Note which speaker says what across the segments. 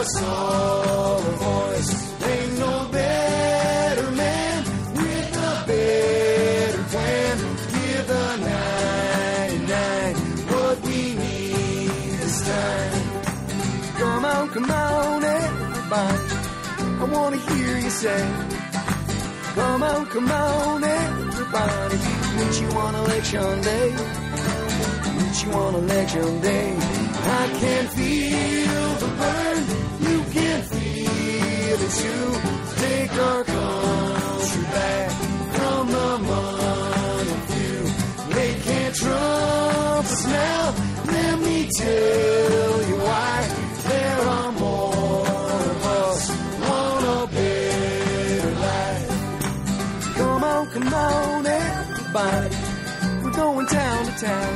Speaker 1: Give us voice. Ain't no better man with a better plan. Give the 99 what we need this time. Come on, come on, everybody. I wanna hear you say. Come on, come on, everybody. Meet you on election day. Meet you on election day. I can feel the burn. You can feel it too. Take our country back from the money few. They can't trump us now. Let me tell you why. There are more of us. Want a better life. Come on, come on, everybody. We're going town to town.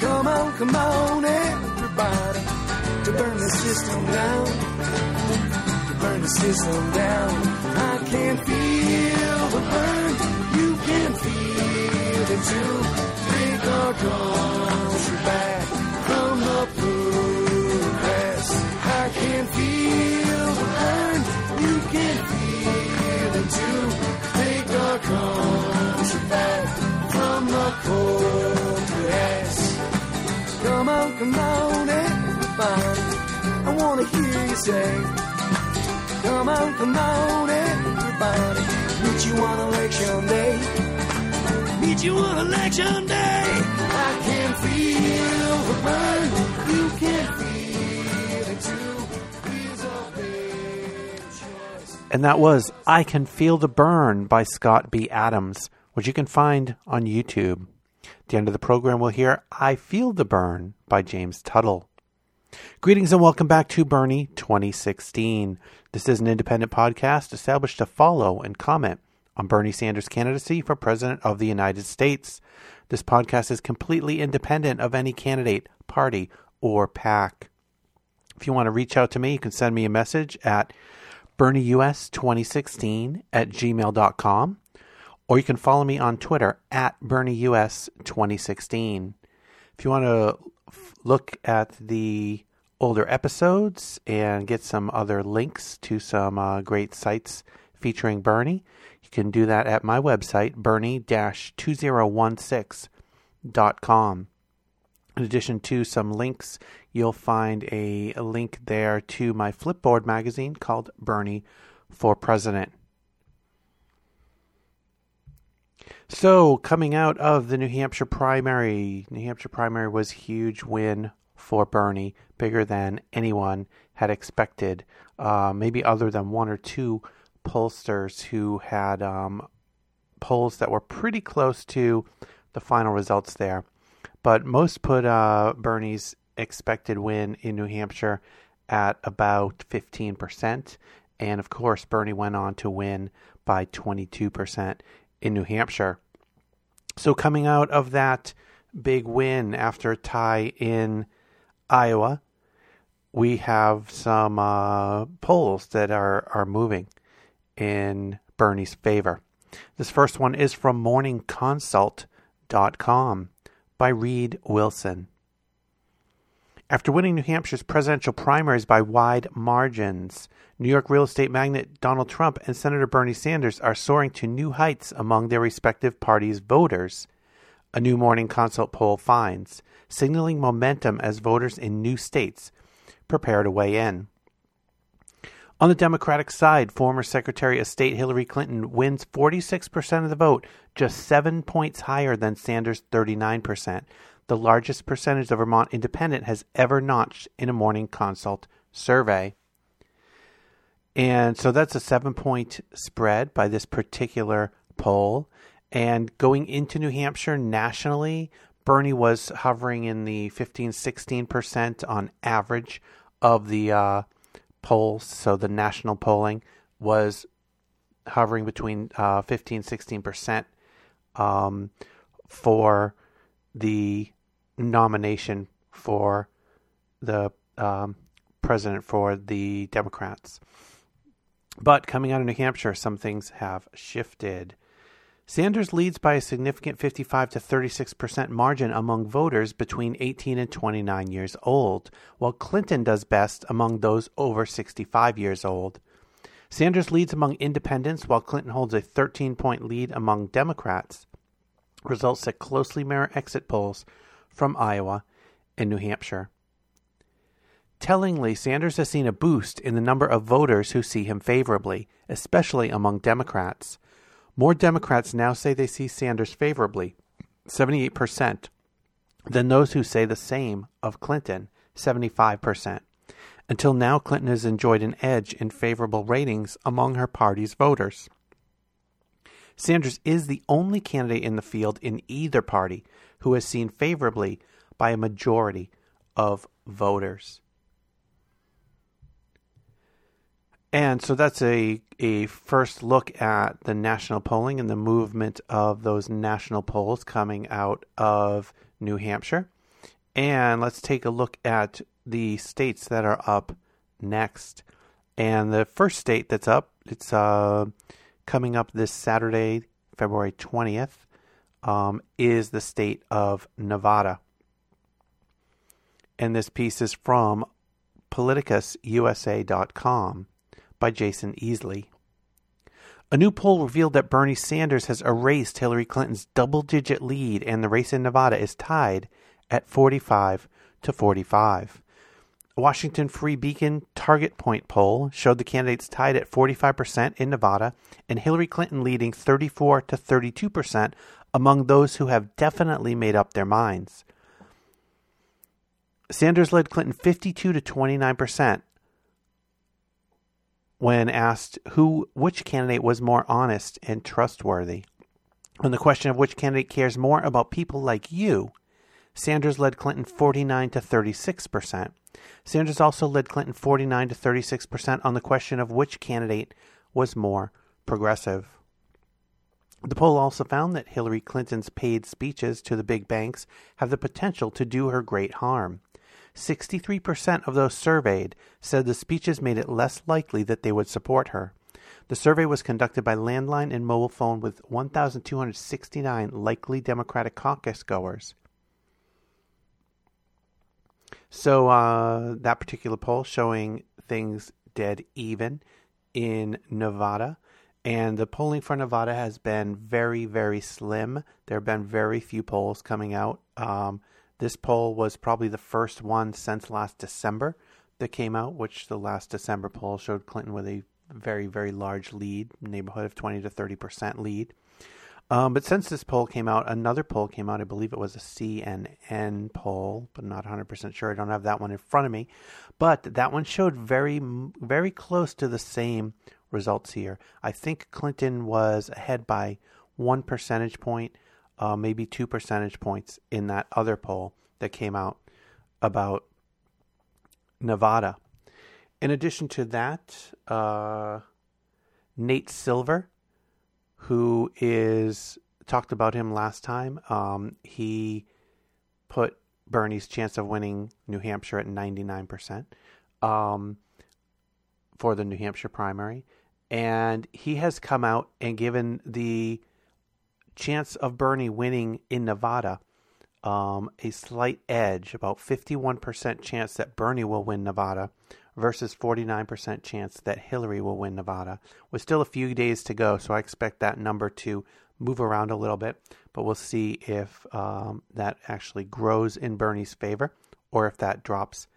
Speaker 1: Come on, come on, everybody. Burn the system down. Burn the system down. I can feel the burn. You can feel it too. Take our country back from the progress. I can feel the burn. You can feel it too. Take our country back from the cold grass. Come on, come on, everybody. I wanna hear you say. Come on, come on, everybody. Meet you on election day. Meet you on election day. I can feel the burn. You can feel it too.
Speaker 2: And that was I Can Feel the Burn by Scott B. Adams, which you can find on YouTube. At the end of the program, we'll hear I Feel the Burn by James Tuttle. Greetings and welcome back to Bernie 2016. This is an independent podcast established to follow and comment on Bernie Sanders' candidacy for President of the United States. This podcast is completely independent of any candidate, party, or PAC. If you want to reach out to me, you can send me a message at BernieUS2016 at gmail.com or you can follow me on Twitter at BernieUS2016. If you want to look at the older episodes and get some other links to some uh, great sites featuring Bernie, you can do that at my website, bernie-2016.com. In addition to some links, you'll find a, a link there to my Flipboard magazine called Bernie for President. So, coming out of the New Hampshire primary, New Hampshire primary was huge win for Bernie, bigger than anyone had expected. Uh, maybe other than one or two pollsters who had um, polls that were pretty close to the final results there. But most put uh, Bernie's expected win in New Hampshire at about 15%. And of course, Bernie went on to win by 22% in New Hampshire. So, coming out of that big win after a tie in Iowa, we have some uh, polls that are, are moving in Bernie's favor. This first one is from morningconsult.com by Reed Wilson. After winning New Hampshire's presidential primaries by wide margins, New York real estate magnate Donald Trump and Senator Bernie Sanders are soaring to new heights among their respective parties' voters, a new Morning Consult poll finds, signaling momentum as voters in new states prepare to weigh in. On the Democratic side, former Secretary of State Hillary Clinton wins 46% of the vote, just seven points higher than Sanders' 39%, the largest percentage the Vermont Independent has ever notched in a morning consult survey. And so that's a seven point spread by this particular poll. And going into New Hampshire nationally, Bernie was hovering in the 15, 16% on average of the uh, polls. So the national polling was hovering between uh, 15, 16% um, for the nomination for the um, president for the Democrats. But coming out of New Hampshire, some things have shifted. Sanders leads by a significant 55 to 36% margin among voters between 18 and 29 years old, while Clinton does best among those over 65 years old. Sanders leads among independents, while Clinton holds a 13 point lead among Democrats. Results that closely mirror exit polls from Iowa and New Hampshire. Tellingly, Sanders has seen a boost in the number of voters who see him favorably, especially among Democrats. More Democrats now say they see Sanders favorably, 78%, than those who say the same of Clinton, 75%. Until now, Clinton has enjoyed an edge in favorable ratings among her party's voters. Sanders is the only candidate in the field in either party who has seen favorably by a majority of voters. And so that's a, a first look at the national polling and the movement of those national polls coming out of New Hampshire. And let's take a look at the states that are up next. And the first state that's up, it's uh, coming up this Saturday, February 20th, um, is the state of Nevada. And this piece is from politicususa.com by Jason Easley. A new poll revealed that Bernie Sanders has erased Hillary Clinton's double digit lead and the race in Nevada is tied at 45 to 45. A Washington Free Beacon Target Point poll showed the candidates tied at 45% in Nevada and Hillary Clinton leading 34 to 32% among those who have definitely made up their minds. Sanders led Clinton 52 to 29%, when asked who which candidate was more honest and trustworthy. On the question of which candidate cares more about people like you, Sanders led Clinton 49 to 36 percent. Sanders also led Clinton 49 to 36 percent on the question of which candidate was more progressive. The poll also found that Hillary Clinton's paid speeches to the big banks have the potential to do her great harm. 63% of those surveyed said the speeches made it less likely that they would support her. The survey was conducted by landline and mobile phone with 1,269 likely Democratic caucus goers. So, uh, that particular poll showing things dead even in Nevada. And the polling for Nevada has been very, very slim. There have been very few polls coming out. Um, this poll was probably the first one since last December that came out, which the last December poll showed Clinton with a very, very large lead, neighborhood of 20 to 30% lead. Um, but since this poll came out, another poll came out. I believe it was a CNN poll, but not 100% sure. I don't have that one in front of me. But that one showed very, very close to the same results here. I think Clinton was ahead by one percentage point uh, maybe two percentage points in that other poll that came out about Nevada. In addition to that, uh, Nate Silver, who is talked about him last time, um, he put Bernie's chance of winning New Hampshire at 99% um, for the New Hampshire primary. And he has come out and given the chance of Bernie winning in Nevada um, a slight edge, about 51% chance that Bernie will win Nevada versus 49% chance that Hillary will win Nevada. With still a few days to go, so I expect that number to move around a little bit, but we'll see if um, that actually grows in Bernie's favor or if that drops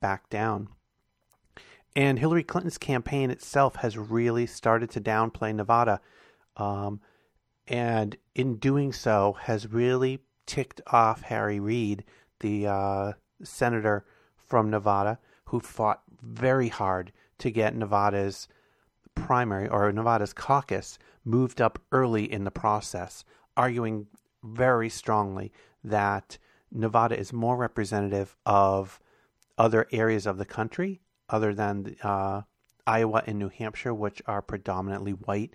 Speaker 2: back down. And Hillary Clinton's campaign itself has really started to downplay Nevada. Um, and in doing so has really ticked off Harry Reid, the uh, senator from Nevada, who fought very hard to get Nevada's primary or Nevada's caucus moved up early in the process, arguing very strongly that Nevada is more representative of other areas of the country other than uh, Iowa and New Hampshire, which are predominantly white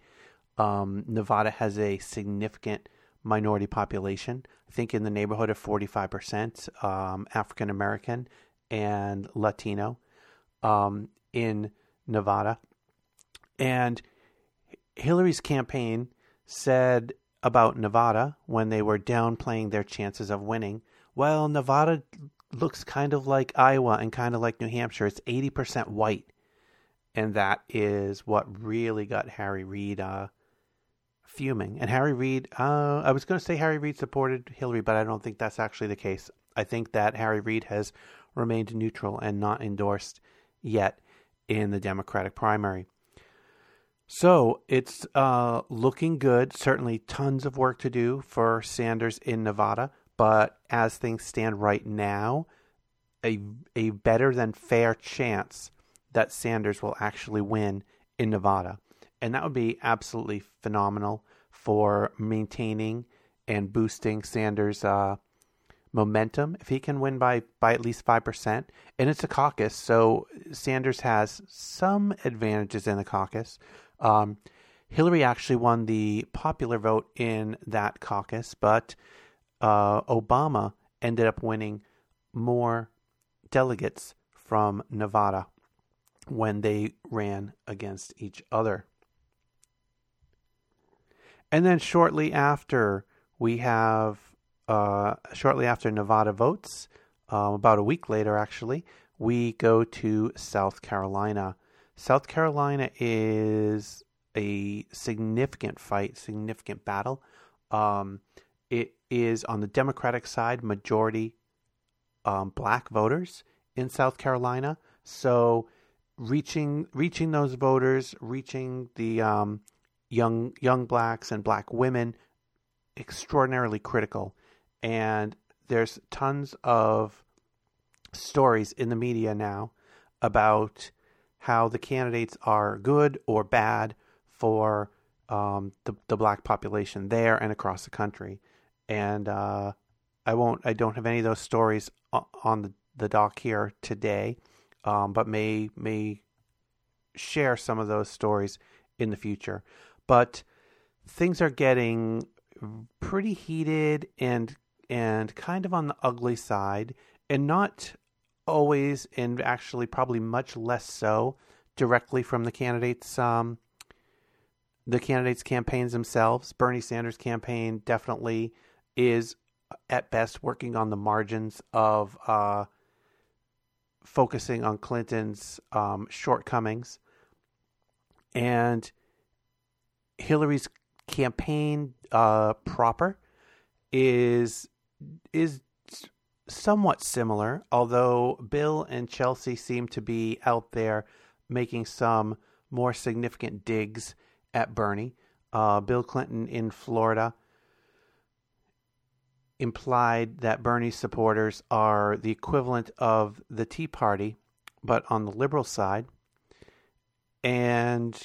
Speaker 2: um, Nevada has a significant minority population. I think in the neighborhood of 45% um, African American and Latino um, in Nevada. And Hillary's campaign said about Nevada when they were downplaying their chances of winning. Well, Nevada looks kind of like Iowa and kind of like New Hampshire. It's 80% white. And that is what really got Harry Reid uh, fuming. And Harry Reid, uh, I was going to say Harry Reid supported Hillary, but I don't think that's actually the case. I think that Harry Reid has remained neutral and not endorsed yet in the Democratic primary. So it's uh, looking good. Certainly, tons of work to do for Sanders in Nevada. But as things stand right now, a a better than fair chance that Sanders will actually win in Nevada, and that would be absolutely phenomenal for maintaining and boosting Sanders' uh, momentum if he can win by by at least five percent. And it's a caucus, so Sanders has some advantages in the caucus. Um, Hillary actually won the popular vote in that caucus, but uh, Obama ended up winning more delegates from Nevada when they ran against each other. And then shortly after, we have, uh, shortly after Nevada votes, um, about a week later actually, we go to South Carolina. South Carolina is a significant fight, significant battle. Um, it is on the Democratic side, majority um, black voters in South Carolina. So reaching reaching those voters, reaching the um, young young blacks and black women, extraordinarily critical. And there's tons of stories in the media now about how the candidates are good or bad for um, the the black population there and across the country. And uh, I won't. I don't have any of those stories on the, the dock here today, um, but may may share some of those stories in the future. But things are getting pretty heated and and kind of on the ugly side, and not always, and actually probably much less so directly from the candidates um, the candidates' campaigns themselves. Bernie Sanders' campaign definitely is, at best, working on the margins of uh, focusing on Clinton's um, shortcomings. And Hillary's campaign uh, proper is is somewhat similar, although Bill and Chelsea seem to be out there making some more significant digs at Bernie. Uh, Bill Clinton in Florida implied that Bernie's supporters are the equivalent of the Tea Party, but on the liberal side. And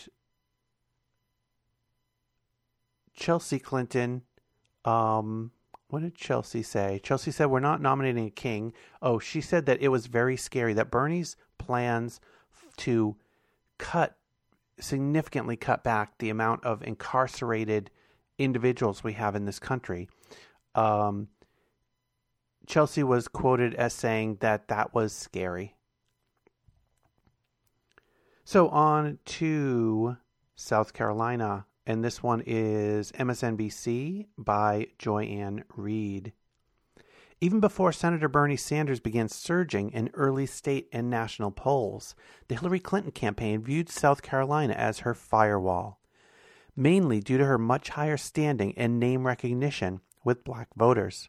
Speaker 2: Chelsea Clinton, um, what did Chelsea say? Chelsea said, We're not nominating a king. Oh, she said that it was very scary that Bernie's plans to cut significantly cut back the amount of incarcerated individuals we have in this country. Um, Chelsea was quoted as saying that that was scary. So on to South Carolina, and this one is MSNBC by Joy-Ann Even before Senator Bernie Sanders began surging in early state and national polls, the Hillary Clinton campaign viewed South Carolina as her firewall, mainly due to her much higher standing and name recognition with black voters.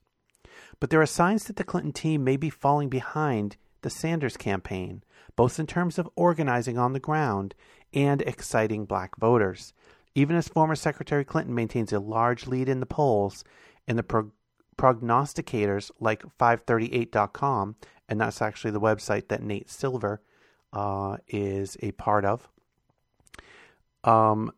Speaker 2: But there are signs that the Clinton team may be falling behind the Sanders campaign, both in terms of organizing on the ground and exciting black voters. Even as former Secretary Clinton maintains a large lead in the polls, in the pro- prognosticators like 538.com, and that's actually the website that Nate Silver uh, is a part of. Um,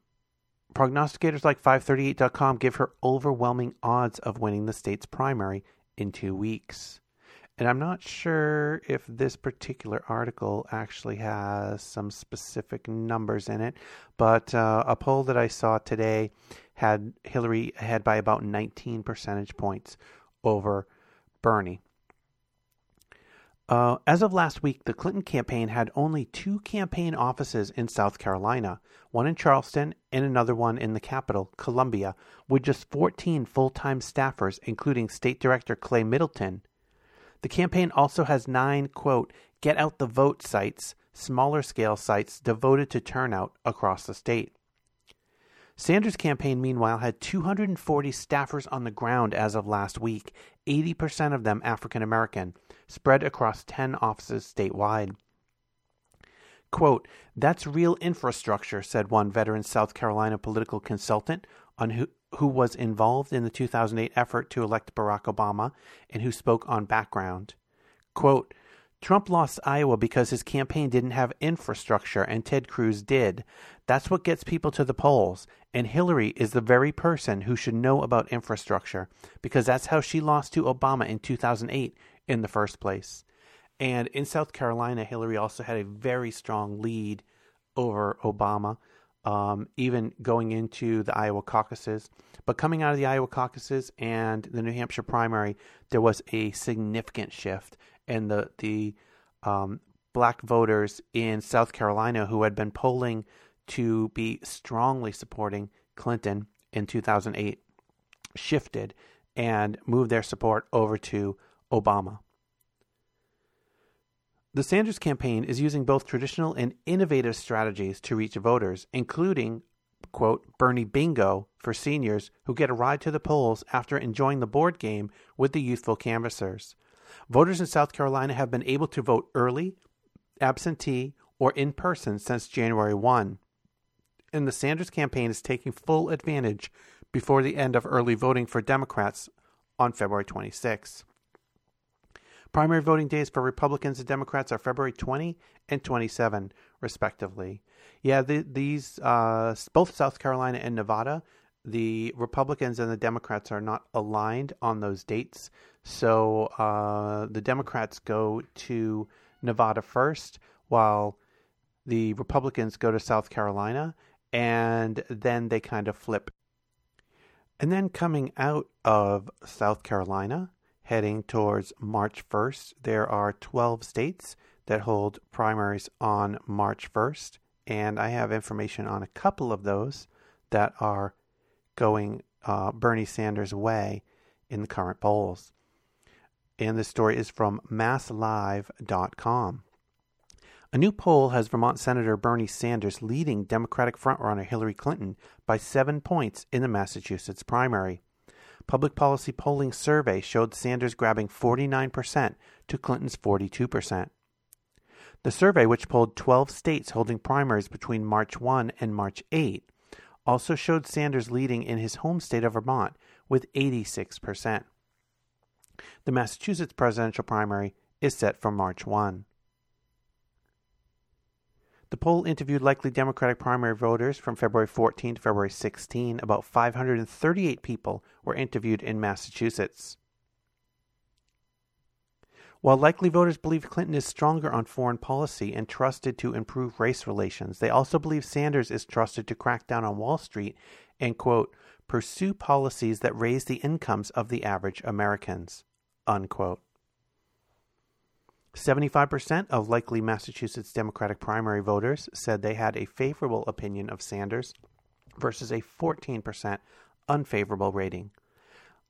Speaker 2: prognosticators like 538.com give her overwhelming odds of winning the state's primary in two weeks. And I'm not sure if this particular article actually has some specific numbers in it, but uh, a poll that I saw today had Hillary ahead by about 19 percentage points over Bernie. Uh, as of last week, the Clinton campaign had only two campaign offices in South Carolina, one in Charleston and another one in the capital, Columbia, with just 14 full time staffers, including State Director Clay Middleton. The campaign also has nine, quote, get out the vote sites, smaller scale sites devoted to turnout across the state. Sanders' campaign, meanwhile, had 240 staffers on the ground as of last week, 80% of them African American, spread across 10 offices statewide. Quote, That's real infrastructure, said one veteran South Carolina political consultant on who, who was involved in the 2008 effort to elect Barack Obama and who spoke on background. Quote, Trump lost Iowa because his campaign didn't have infrastructure and Ted Cruz did. That's what gets people to the polls. And Hillary is the very person who should know about infrastructure because that's how she lost to Obama in 2008 in the first place. And in South Carolina, Hillary also had a very strong lead over Obama, um, even going into the Iowa caucuses. But coming out of the Iowa caucuses and the New Hampshire primary, there was a significant shift and the the um, black voters in South Carolina who had been polling to be strongly supporting Clinton in 2008 shifted and moved their support over to Obama. The Sanders campaign is using both traditional and innovative strategies to reach voters, including, quote, Bernie Bingo for seniors who get a ride to the polls after enjoying the board game with the youthful canvassers. Voters in South Carolina have been able to vote early, absentee, or in person since January 1. And the Sanders campaign is taking full advantage before the end of early voting for Democrats on February 26. Primary voting days for Republicans and Democrats are February 20 and 27, respectively. Yeah, the, these uh, both South Carolina and Nevada the Republicans and the Democrats are not aligned on those dates. So uh, the Democrats go to Nevada first, while the Republicans go to South Carolina, and then they kind of flip. And then coming out of South Carolina, heading towards March 1st, there are 12 states that hold primaries on March 1st. And I have information on a couple of those that are going uh, Bernie Sanders' way in the current polls. And this story is from masslive.com. A new poll has Vermont Senator Bernie Sanders leading Democratic frontrunner Hillary Clinton by seven points in the Massachusetts primary. Public Policy Polling Survey showed Sanders grabbing 49% to Clinton's 42%. The survey, which polled 12 states holding primaries between March 1 and March 8, also showed Sanders leading in his home state of Vermont with 86%. The Massachusetts presidential primary is set for March 1. The poll interviewed likely Democratic primary voters from February 14 to February 16. About 538 people were interviewed in Massachusetts. While likely voters believe Clinton is stronger on foreign policy and trusted to improve race relations, they also believe Sanders is trusted to crack down on Wall Street and, quote, pursue policies that raise the incomes of the average Americans, unquote. 75% of likely Massachusetts Democratic primary voters said they had a favorable opinion of Sanders versus a 14% unfavorable rating.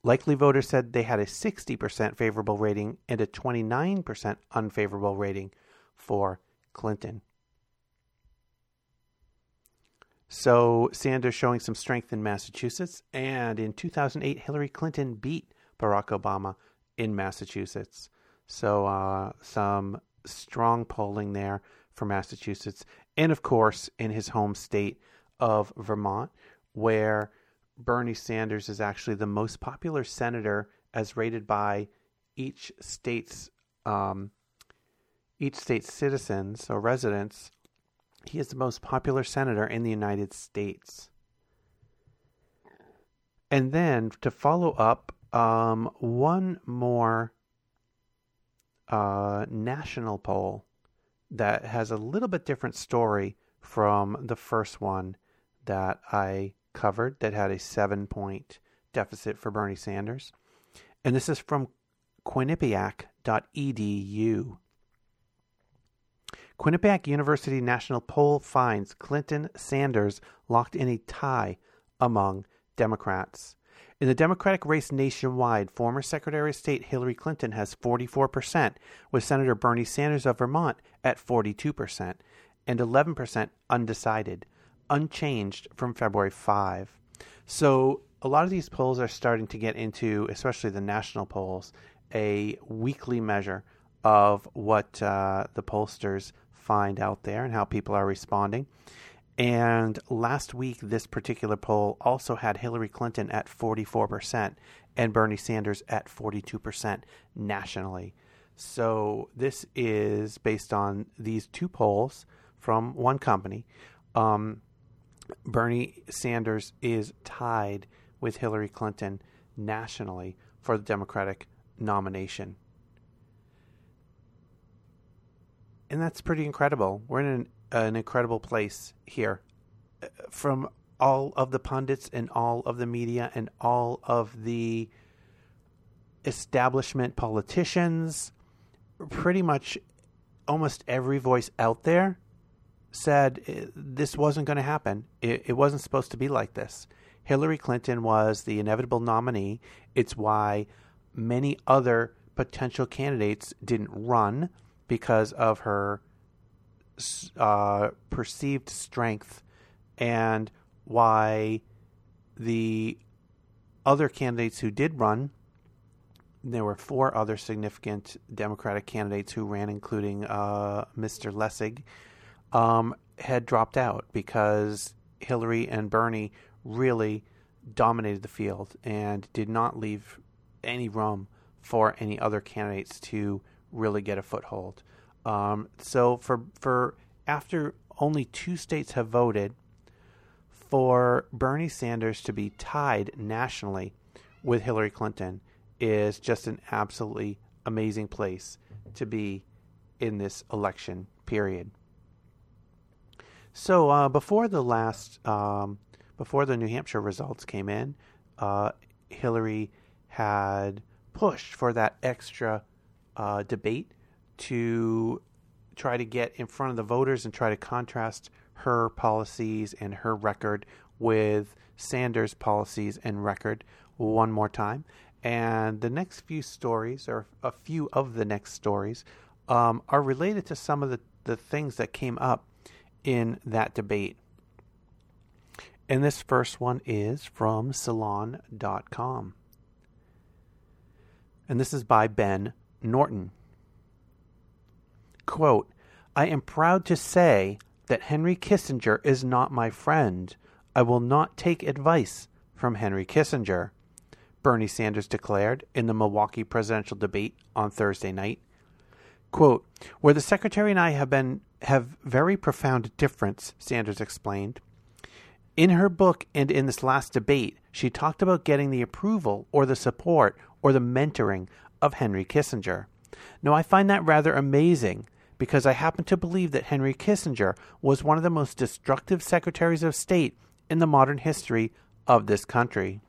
Speaker 2: Likely voters said they had a 60% favorable rating and a 29% unfavorable rating for Clinton. So Sanders showing some strength in Massachusetts. And in 2008, Hillary Clinton beat Barack Obama in Massachusetts. So uh, some strong polling there for Massachusetts. And of course, in his home state of Vermont, where Bernie Sanders is actually the most popular senator as rated by each state's um, each state's citizens or residents. He is the most popular senator in the United States. And then to follow up, um, one more uh, national poll that has a little bit different story from the first one that I covered that had a seven point deficit for Bernie Sanders. And this is from quinnipiac.edu. Quinnipiac University National Poll finds Clinton Sanders locked in a tie among Democrats. In the Democratic race nationwide, former Secretary of State Hillary Clinton has 44%, with Senator Bernie Sanders of Vermont at 42%, and 11% undecided, unchanged from February 5. So a lot of these polls are starting to get into, especially the national polls, a weekly measure of what uh, the pollsters find out there and how people are responding. And last week, this particular poll also had Hillary Clinton at 44% and Bernie Sanders at 42% nationally. So this is based on these two polls from one company. Um, Bernie Sanders is tied with Hillary Clinton nationally for the Democratic nomination. And that's pretty incredible. We're in an an incredible place here from all of the pundits and all of the media and all of the establishment politicians, pretty much almost every voice out there said eh, this wasn't going to happen. It, it, wasn't supposed to be like this. Hillary Clinton was the inevitable nominee. It's why many other potential candidates didn't run because of her uh, perceived strength and why the other candidates who did run, there were four other significant Democratic candidates who ran, including uh, Mr. Lessig, um, had dropped out because Hillary and Bernie really dominated the field and did not leave any room for any other candidates to really get a foothold. Um, so for for after only two states have voted for Bernie Sanders to be tied nationally with Hillary Clinton is just an absolutely amazing place to be in this election period. So uh, before the last, um, before the New Hampshire results came in, uh, Hillary had pushed for that extra uh, debate to try to get in front of the voters and try to contrast her policies and her record with Sanders' policies and record one more time. And the next few stories, or a few of the next stories, um, are related to some of the, the things that came up in that debate. And this first one is from Salon.com. And this is by Ben Norton. Quote, I am proud to say that Henry Kissinger is not my friend. I will not take advice from Henry Kissinger, Bernie Sanders declared in the Milwaukee presidential debate on Thursday night. Quote, where the secretary and I have been have very profound difference, Sanders explained. In her book and in this last debate, she talked about getting the approval or the support or the mentoring of Henry Kissinger. Now, I find that rather amazing because I happen to believe that Henry Kissinger was one of the most destructive secretaries of state in the modern history of this country.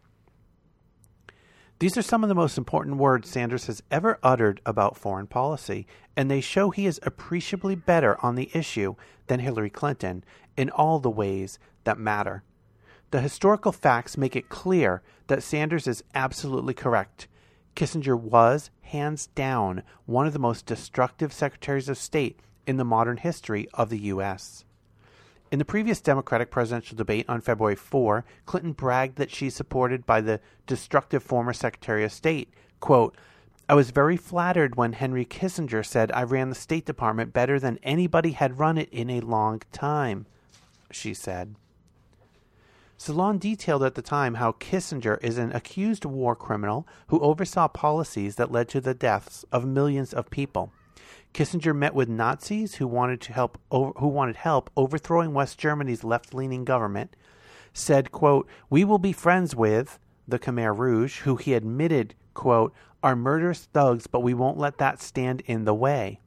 Speaker 2: These are some of the most important words Sanders has ever uttered about foreign policy, and they show he is appreciably better on the issue than Hillary Clinton in all the ways that matter. The historical facts make it clear that Sanders is absolutely correct. Kissinger was, hands down, one of the most destructive secretaries of state in the modern history of the U.S. In the previous Democratic presidential debate on February 4, Clinton bragged that she's supported by the destructive former Secretary of State. Quote, I was very flattered when Henry Kissinger said I ran the State Department better than anybody had run it in a long time, she said. Salon detailed at the time how Kissinger is an accused war criminal who oversaw policies that led to the deaths of millions of people. Kissinger met with Nazis who wanted to help who wanted help overthrowing West Germany's left-leaning government. Said, quote, "We will be friends with the Khmer Rouge, who he admitted, quote, are murderous thugs, but we won't let that stand in the way."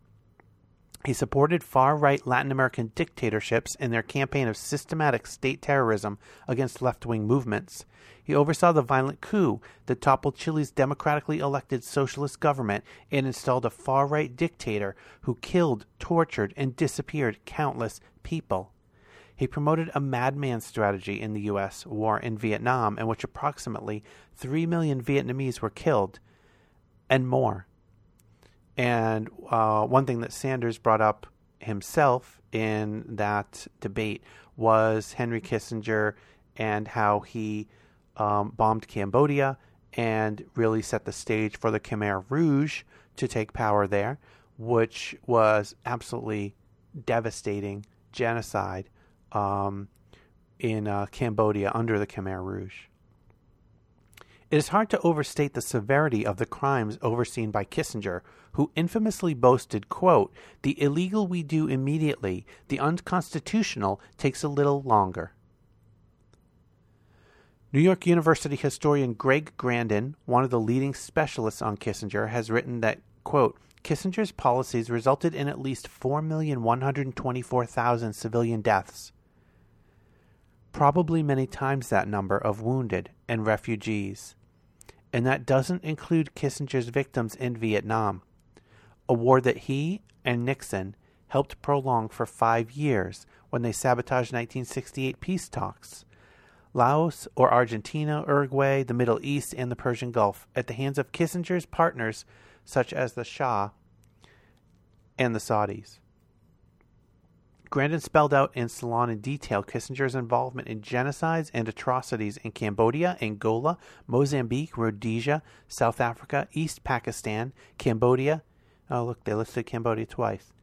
Speaker 2: He supported far right Latin American dictatorships in their campaign of systematic state terrorism against left wing movements. He oversaw the violent coup that toppled Chile's democratically elected socialist government and installed a far right dictator who killed, tortured, and disappeared countless people. He promoted a madman strategy in the U.S. war in Vietnam, in which approximately 3 million Vietnamese were killed and more. And uh, one thing that Sanders brought up himself in that debate was Henry Kissinger and how he um, bombed Cambodia and really set the stage for the Khmer Rouge to take power there, which was absolutely devastating genocide um, in uh, Cambodia under the Khmer Rouge. It is hard to overstate the severity of the crimes overseen by Kissinger, who infamously boasted, quote, The illegal we do immediately, the unconstitutional takes a little longer. New York University historian Greg Grandin, one of the leading specialists on Kissinger, has written that, quote, Kissinger's policies resulted in at least 4,124,000 civilian deaths, probably many times that number of wounded and refugees. And that doesn't include Kissinger's victims in Vietnam, a war that he and Nixon helped prolong for five years when they sabotaged 1968 peace talks. Laos or Argentina, Uruguay, the Middle East, and the Persian Gulf at the hands of Kissinger's partners such as the Shah and the Saudis. Grandin spelled out in Salon in detail Kissinger's involvement in genocides and atrocities in Cambodia, Angola, Mozambique, Rhodesia, South Africa, East Pakistan, Cambodia. Oh, look, they listed Cambodia twice.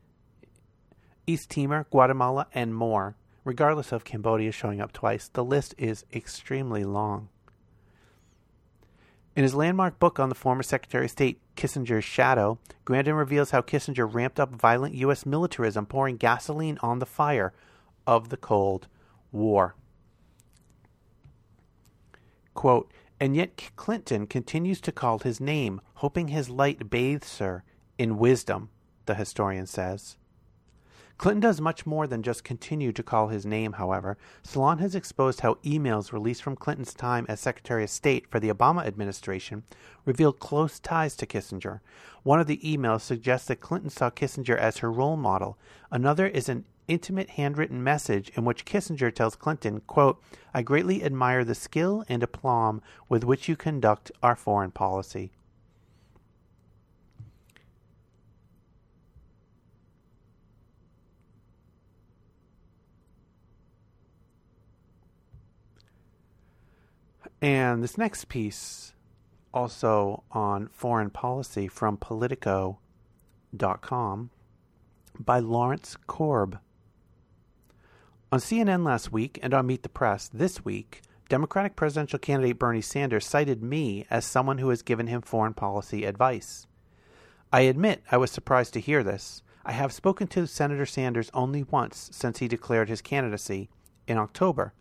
Speaker 2: East Timor, Guatemala, and more. Regardless of Cambodia showing up twice, the list is extremely long. In his landmark book on the former Secretary of State Kissinger's Shadow, Grandin reveals how Kissinger ramped up violent U.S. militarism, pouring gasoline on the fire of the Cold War. Quote, and yet Clinton continues to call his name, hoping his light bathes her in wisdom, the historian says. Clinton does much more than just continue to call his name, however. Salon has exposed how emails released from Clinton's time as Secretary of State for the Obama administration revealed close ties to Kissinger. One of the emails suggests that Clinton saw Kissinger as her role model. Another is an intimate handwritten message in which Kissinger tells Clinton, quote, I greatly admire the skill and aplomb with which you conduct our foreign policy. And this next piece, also on foreign policy from Politico.com, by Lawrence Korb. On CNN last week and on Meet the Press this week, Democratic presidential candidate Bernie Sanders cited me as someone who has given him foreign policy advice. I admit I was surprised to hear this. I have spoken to Senator Sanders only once since he declared his candidacy in October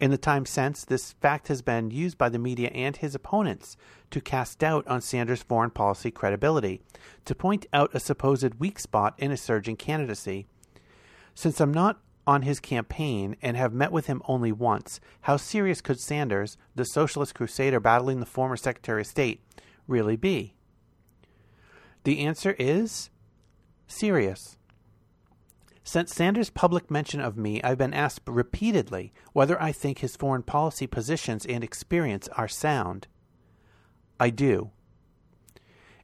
Speaker 2: in the time since, this fact has been used by the media and his opponents to cast doubt on Sanders' foreign policy credibility, to point out a supposed weak spot in his surging candidacy. Since I'm not on his campaign and have met with him only once, how serious could Sanders, the socialist crusader battling the former Secretary of State, really be? The answer is serious. Since Sanders' public mention of me, I've been asked repeatedly whether I think his foreign policy positions and experience are sound. I do.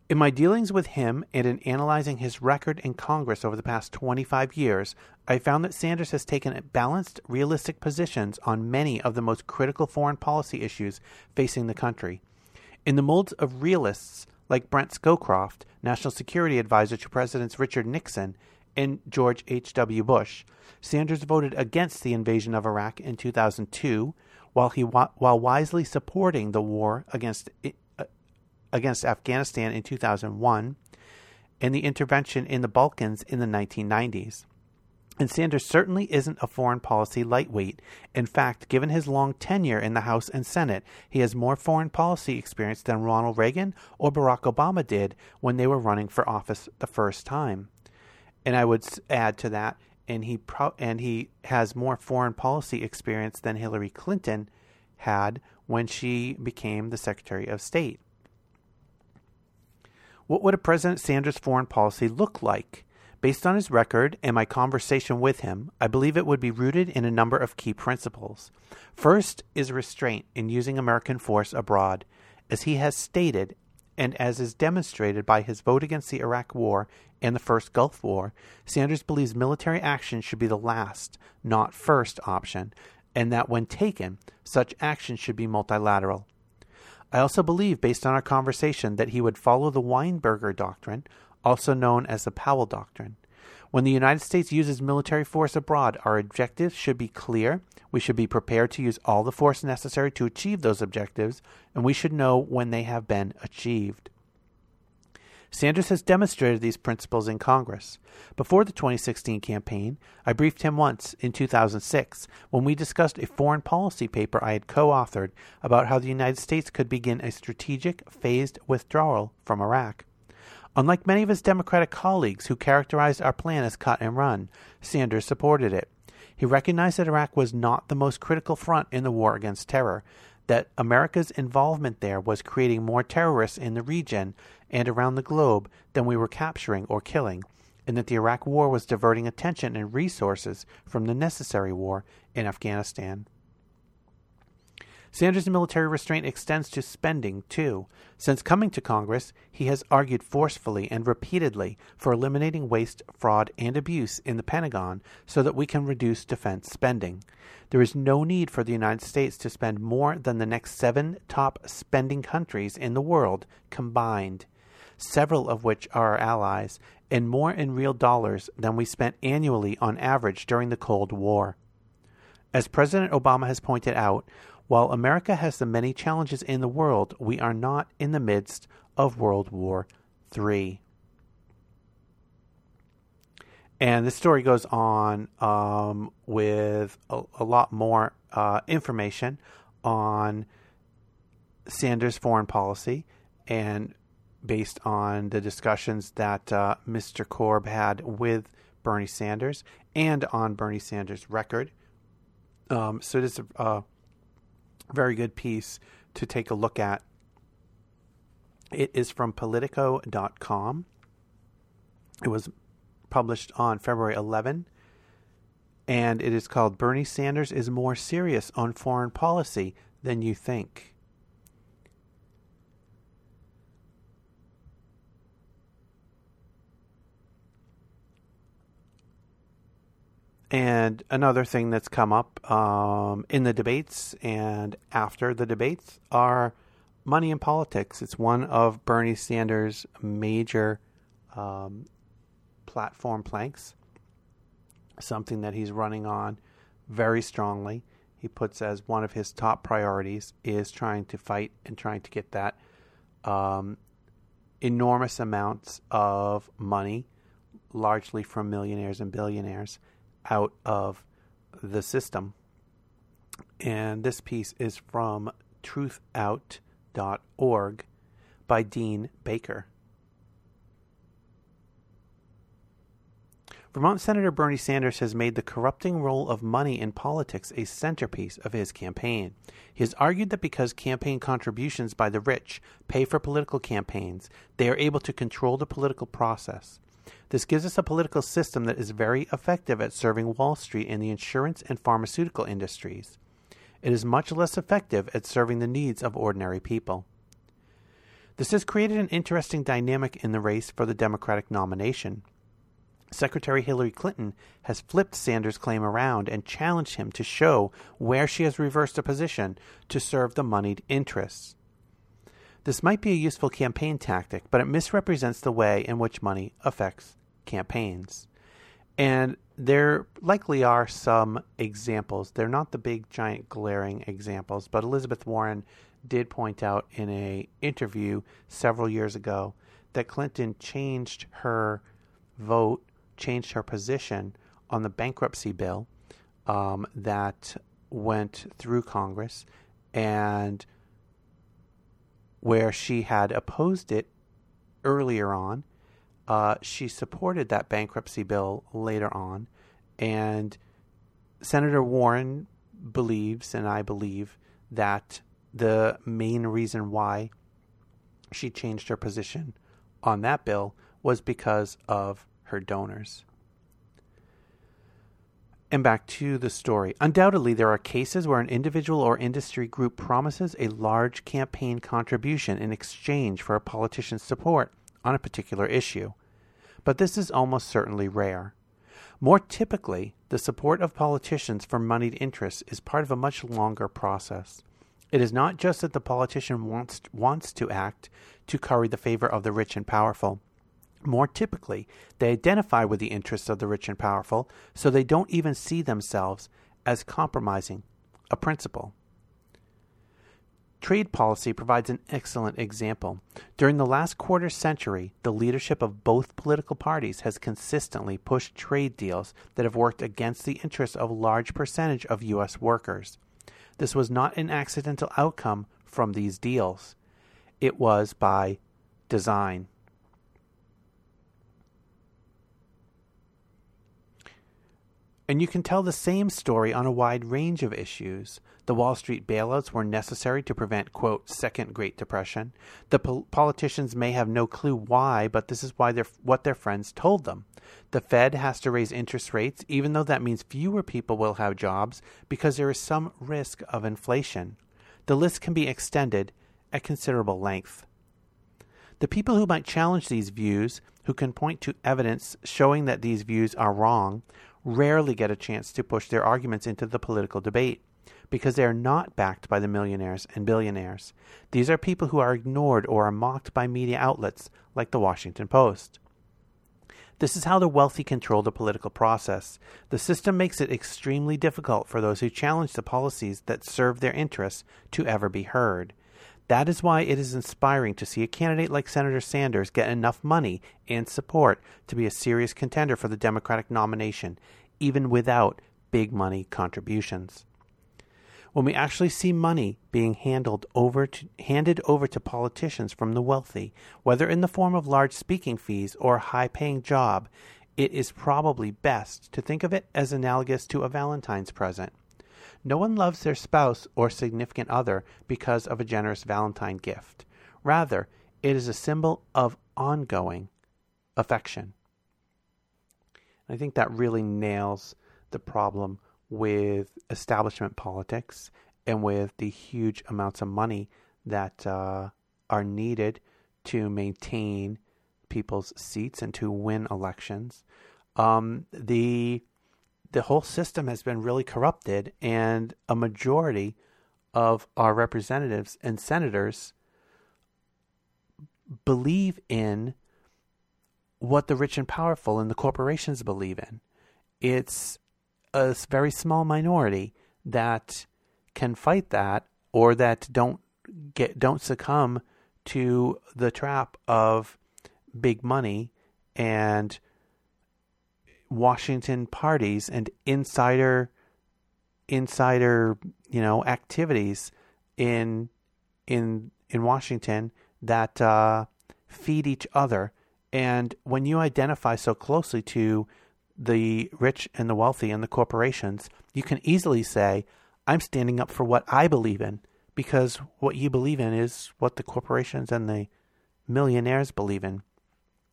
Speaker 2: In my dealings with him and in analyzing his record in Congress over the past 25 years, I found that Sanders has taken balanced, realistic positions on many of the most critical foreign policy issues facing the country. In the molds of realists like Brent Scowcroft, National Security Advisor to Presidents Richard Nixon and George H.W. Bush. Sanders voted against the invasion of Iraq in 2002, while he while wisely supporting the war against uh, against Afghanistan in 2001 and the intervention in the Balkans in the 1990s. And Sanders certainly isn't a foreign policy lightweight. In fact, given his long tenure in the House and Senate, he has more foreign policy experience than Ronald Reagan or Barack Obama did when they were running for office the first time. And I would add to that, and he pro- and he has more foreign policy experience than Hillary Clinton had when she became the Secretary of State. What would a President Sanders foreign policy look like? Based on his record and my conversation with him, I believe it would be rooted in a number of key principles. First is restraint in using American force abroad. As he has stated, and as is demonstrated by his vote against the Iraq War and the first Gulf War, Sanders believes military action should be the last, not first option, and that when taken, such action should be multilateral. I also believe, based on our conversation, that he would follow the Weinberger Doctrine, also known as the Powell Doctrine. When the United States uses military force abroad, our objectives should be clear. We should be prepared to use all the force necessary to achieve those objectives, and we should know when they have been achieved. Sanders has demonstrated these principles in Congress. Before the 2016 campaign, I briefed him once in 2006 when we discussed a foreign policy paper I had co authored about how the United States could begin a strategic, phased withdrawal from Iraq. Unlike many of his Democratic colleagues who characterized our plan as cut and run, Sanders supported it. He recognized that Iraq was not the most critical front in the war against terror, that America's involvement there was creating more terrorists in the region and around the globe than we were capturing or killing, and that the Iraq War was diverting attention and resources from the necessary war in Afghanistan. Sanders' military restraint extends to spending, too. Since coming to Congress, he has argued forcefully and repeatedly for eliminating waste, fraud, and abuse in the Pentagon so that we can reduce defense spending. There is no need for the United States to spend more than the next seven top spending countries in the world combined, several of which are our allies, and more in real dollars than we spent annually on average during the Cold War. As President Obama has pointed out, while America has the many challenges in the world, we are not in the midst of World War III. And this story goes on um, with a, a, lot more uh, information on Sanders' foreign policy and based on the discussions that uh, Mr. Korb had with Bernie Sanders and on Bernie Sanders' record. Um, so it is a very good piece to take a look at. It is from Politico.com. It was published on February 11, and it is called Bernie Sanders is More Serious on Foreign Policy Than You Think. And another thing that's come up um, in the debates and after the debates are money in politics. It's one of Bernie Sanders' major um, platform planks, something that he's running on very strongly. He puts as one of his top priorities is trying to fight and trying to get that um, enormous amounts of money, largely from millionaires and billionaires out of the system. And this piece is from truthout.org by Dean Baker. Vermont Senator Bernie Sanders has made the corrupting role of money in politics a centerpiece of his campaign. He has argued that because campaign contributions by the rich pay for political campaigns, they are able to control the political process. This gives us a political system that is very effective at serving Wall Street and the insurance and pharmaceutical industries. It is much less effective at serving the needs of ordinary people. This has created an interesting dynamic in the race for the Democratic nomination. Secretary Hillary Clinton has flipped Sanders' claim around and challenged him to show where she has reversed a position to serve the moneyed interests. This might be a useful campaign tactic, but it misrepresents the way in which money affects campaigns. And there likely are some examples. They're not the big, giant, glaring examples, but Elizabeth Warren did point out in a interview several years ago that Clinton changed her vote, changed her position on the bankruptcy bill um, that went through Congress, and where she had opposed it earlier on, uh, she supported that bankruptcy bill later on, and Senator Warren believes, and I believe, that the main reason why she changed her position on that bill was because of her donors. And back to the story. Undoubtedly, there are cases where an individual or industry group promises a large campaign contribution in exchange for a politician's support on a particular issue. But this is almost certainly rare. More typically, the support of politicians for moneyed interests is part of a much longer process. It is not just that the politician wants, wants to act to curry the favor of the rich and powerful. More typically, they identify with the interests of the rich and powerful, so they don't even see themselves as compromising a principle. Trade policy provides an excellent example. During the last quarter century, the leadership of both political parties has consistently pushed trade deals that have worked against the interests of a large percentage of U.S. workers. This was not an accidental outcome from these deals, it was by design. And you can tell the same story on a wide range of issues. The Wall Street bailouts were necessary to prevent, quote, second Great Depression. The pol- politicians may have no clue why, but this is why what their friends told them. The Fed has to raise interest rates, even though that means fewer people will have jobs, because there is some risk of inflation. The list can be extended at considerable length. The people who might challenge these views, who can point to evidence showing that these views are wrong, rarely get a chance to push their arguments into the political debate because they are not backed by the millionaires and billionaires. These are people who are ignored or are mocked by media outlets like the Washington Post. This is how the wealthy control the political process. The system makes it extremely difficult for those who challenge the policies that serve their interests to ever be heard. That is why it is inspiring to see a candidate like Senator Sanders get enough money and support to be a serious contender for the Democratic nomination, even without big money contributions. When we actually see money being handled over to, handed over to politicians from the wealthy, whether in the form of large speaking fees or a high paying job, it is probably best to think of it as analogous to a Valentine's present. No one loves their spouse or significant other because of a generous Valentine gift. Rather, it is a symbol of ongoing affection. I think that really nails the problem with establishment politics and with the huge amounts of money that uh, are needed to maintain people's seats and to win elections. Um, the the whole system has been really corrupted, and a majority of our representatives and senators believe in what the rich and powerful and the corporations believe in. It's a very small minority that can fight that or that don't get don't succumb to the trap of big money and Washington parties and insider insider you know activities in in in Washington that uh, feed each other. And when you identify so closely to the rich and the wealthy and the corporations, you can easily say, "I'm standing up for what I believe in," because what you believe in is what the corporations and the millionaires believe in.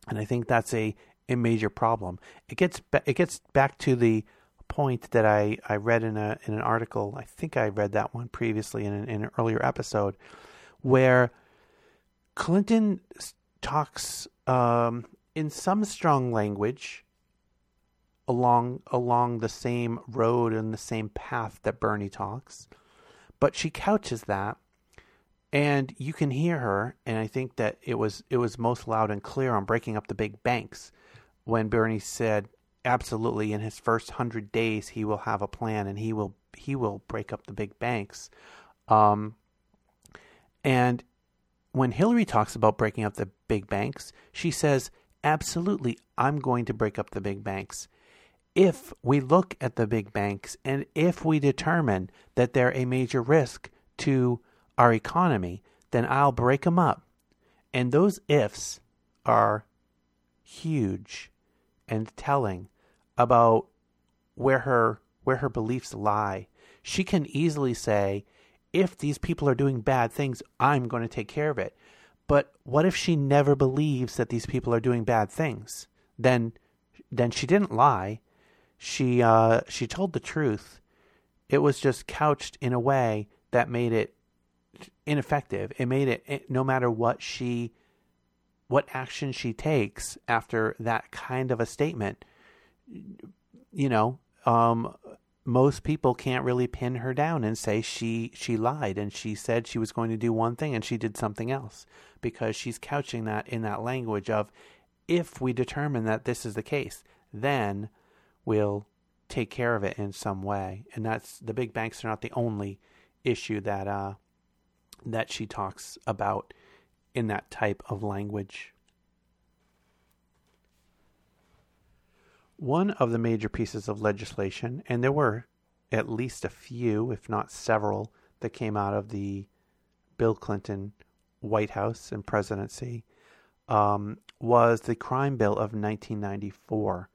Speaker 2: And I think that's a a major problem. It gets it gets back to the point that I, I read in a in an article. I think I read that one previously in an, in an earlier episode, where Clinton talks um, in some strong language along along the same road and the same path that Bernie talks, but she couches that and you can hear her and i think that it was it was most loud and clear on breaking up the big banks when Bernie said absolutely in his first hundred days he will have a plan and he will he will break up the big banks. Um, and when Hillary talks about breaking up the big banks, she says, absolutely, I'm going to break up the big banks. If we look at the big banks and if we determine that they're a major risk to our economy, then I'll break them up. And those ifs are huge and telling about where her where her beliefs lie. She can easily say, if these people are doing bad things, I'm going to take care of it. But what if she never believes that these people are doing bad things? Then then she didn't lie. She uh, she told the truth. It was just couched in a way that made it ineffective. It made it, it no matter what she what action she takes after that kind of a statement, you know, um, most people can't really pin her down and say she she lied and she said she was going to do one thing and she did something else because she's couching that in that language of if we determine that this is the case, then we'll take care of it in some way. And that's the big banks are not the only issue that uh, that she talks about in that type of language. One of the major pieces of legislation, and there were at least a few, if not several, that came out of the Bill Clinton White House and presidency, um, was the crime bill of 1994.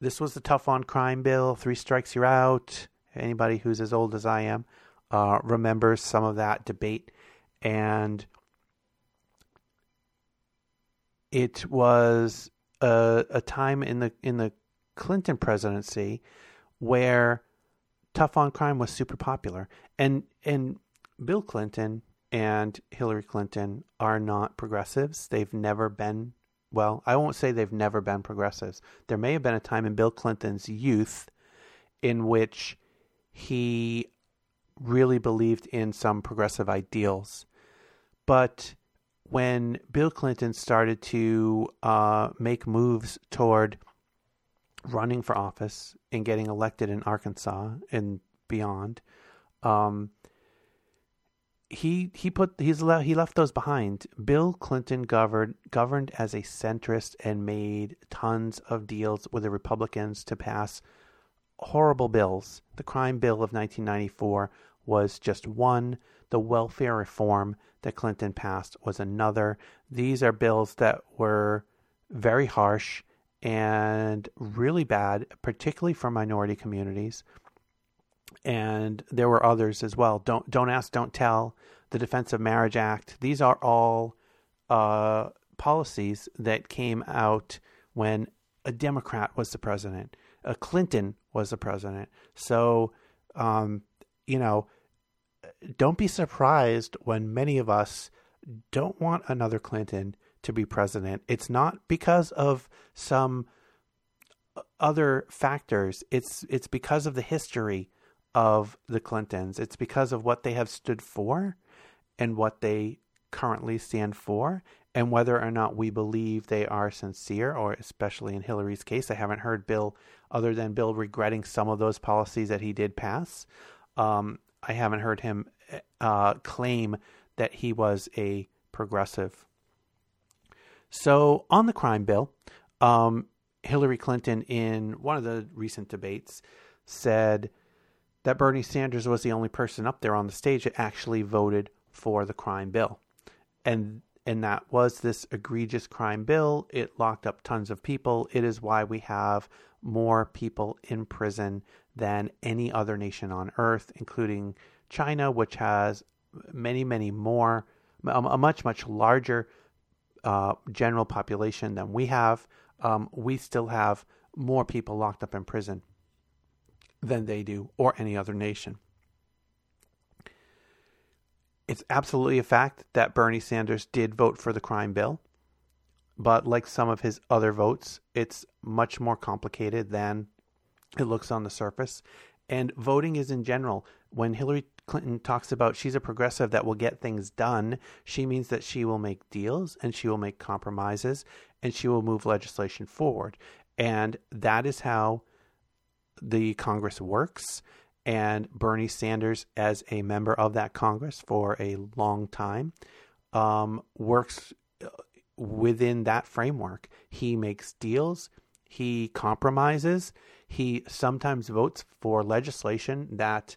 Speaker 2: This was the tough on crime bill. Three strikes, you're out. Anybody who's as old as I am uh, remembers some of that debate and it was a, a time in the in the Clinton presidency where tough on crime was super popular, and and Bill Clinton and Hillary Clinton are not progressives. They've never been. Well, I won't say they've never been progressives. There may have been a time in Bill Clinton's youth in which he really believed in some progressive ideals. But when Bill Clinton started to uh, make moves toward running for office and getting elected in Arkansas and beyond, um, he he put he's le- he left those behind. Bill Clinton governed governed as a centrist and made tons of deals with the Republicans to pass horrible bills. The crime bill of 1994 was just one. The welfare reform that Clinton passed was another. These are bills that were very harsh and really bad, particularly for minority communities. And there were others as well. Don't don't ask, don't tell. The Defense of Marriage Act. These are all uh, policies that came out when a Democrat was the president. A Clinton was the president. So, um, you know, don't be surprised when many of us don't want another Clinton to be president. It's not because of some other factors. It's it's because of the history of the Clintons. It's because of what they have stood for and what they currently stand for and whether or not we believe they are sincere or especially in Hillary's case I haven't heard Bill other than Bill regretting some of those policies that he did pass. Um, I haven't heard him uh, claim that he was a progressive. So, on the crime bill, um, Hillary Clinton, in one of the recent debates, said that Bernie Sanders was the only person up there on the stage that actually voted for the crime bill. And and that was this egregious crime bill. It locked up tons of people. It is why we have more people in prison than any other nation on earth, including China, which has many, many more, a much, much larger uh, general population than we have, um, we still have more people locked up in prison than they do or any other nation. It's absolutely a fact that Bernie Sanders did vote for the crime bill, but like some of his other votes, it's much more complicated than it looks on the surface. And voting is in general. When Hillary Clinton talks about she's a progressive that will get things done, she means that she will make deals and she will make compromises and she will move legislation forward. And that is how the Congress works. And Bernie Sanders, as a member of that Congress for a long time, um, works uh, within that framework. He makes deals, he compromises, he sometimes votes for legislation that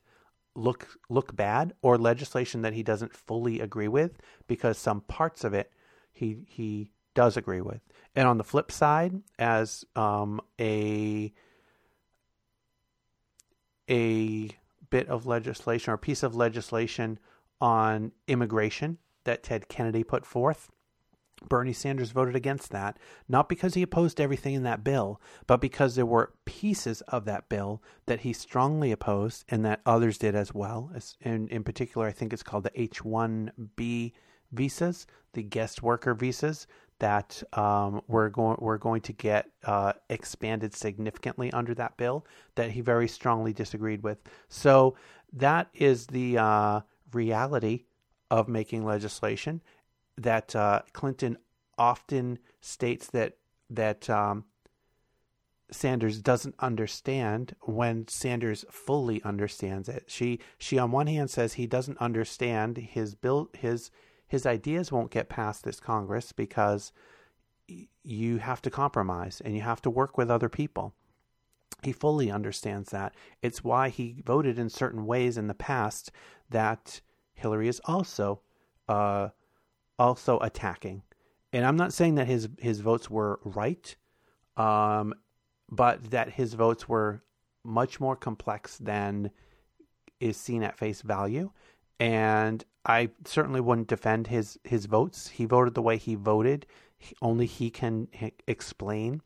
Speaker 2: look look bad or legislation that he doesn't fully agree with because some parts of it he he does agree with And on the flip side, as um, a a bit of legislation or piece of legislation on immigration that Ted Kennedy put forth. Bernie Sanders voted against that, not because he opposed everything in that bill, but because there were pieces of that bill that he strongly opposed and that others did as well. In, in particular, I think it's called the H 1B visas, the guest worker visas that um, we're going we're going to get uh, expanded significantly under that bill that he very strongly disagreed with. So that is the uh, reality of making legislation that uh, Clinton often states that that um, Sanders doesn't understand when Sanders fully understands it. She she on one hand says he doesn't understand his bill his his ideas won't get past this Congress because you have to compromise and you have to work with other people. He fully understands that. It's why he voted in certain ways in the past that Hillary is also uh, also attacking. And I'm not saying that his his votes were right, um, but that his votes were much more complex than is seen at face value. And I certainly wouldn't defend his his votes. He voted the way he voted. He, only he can h- explain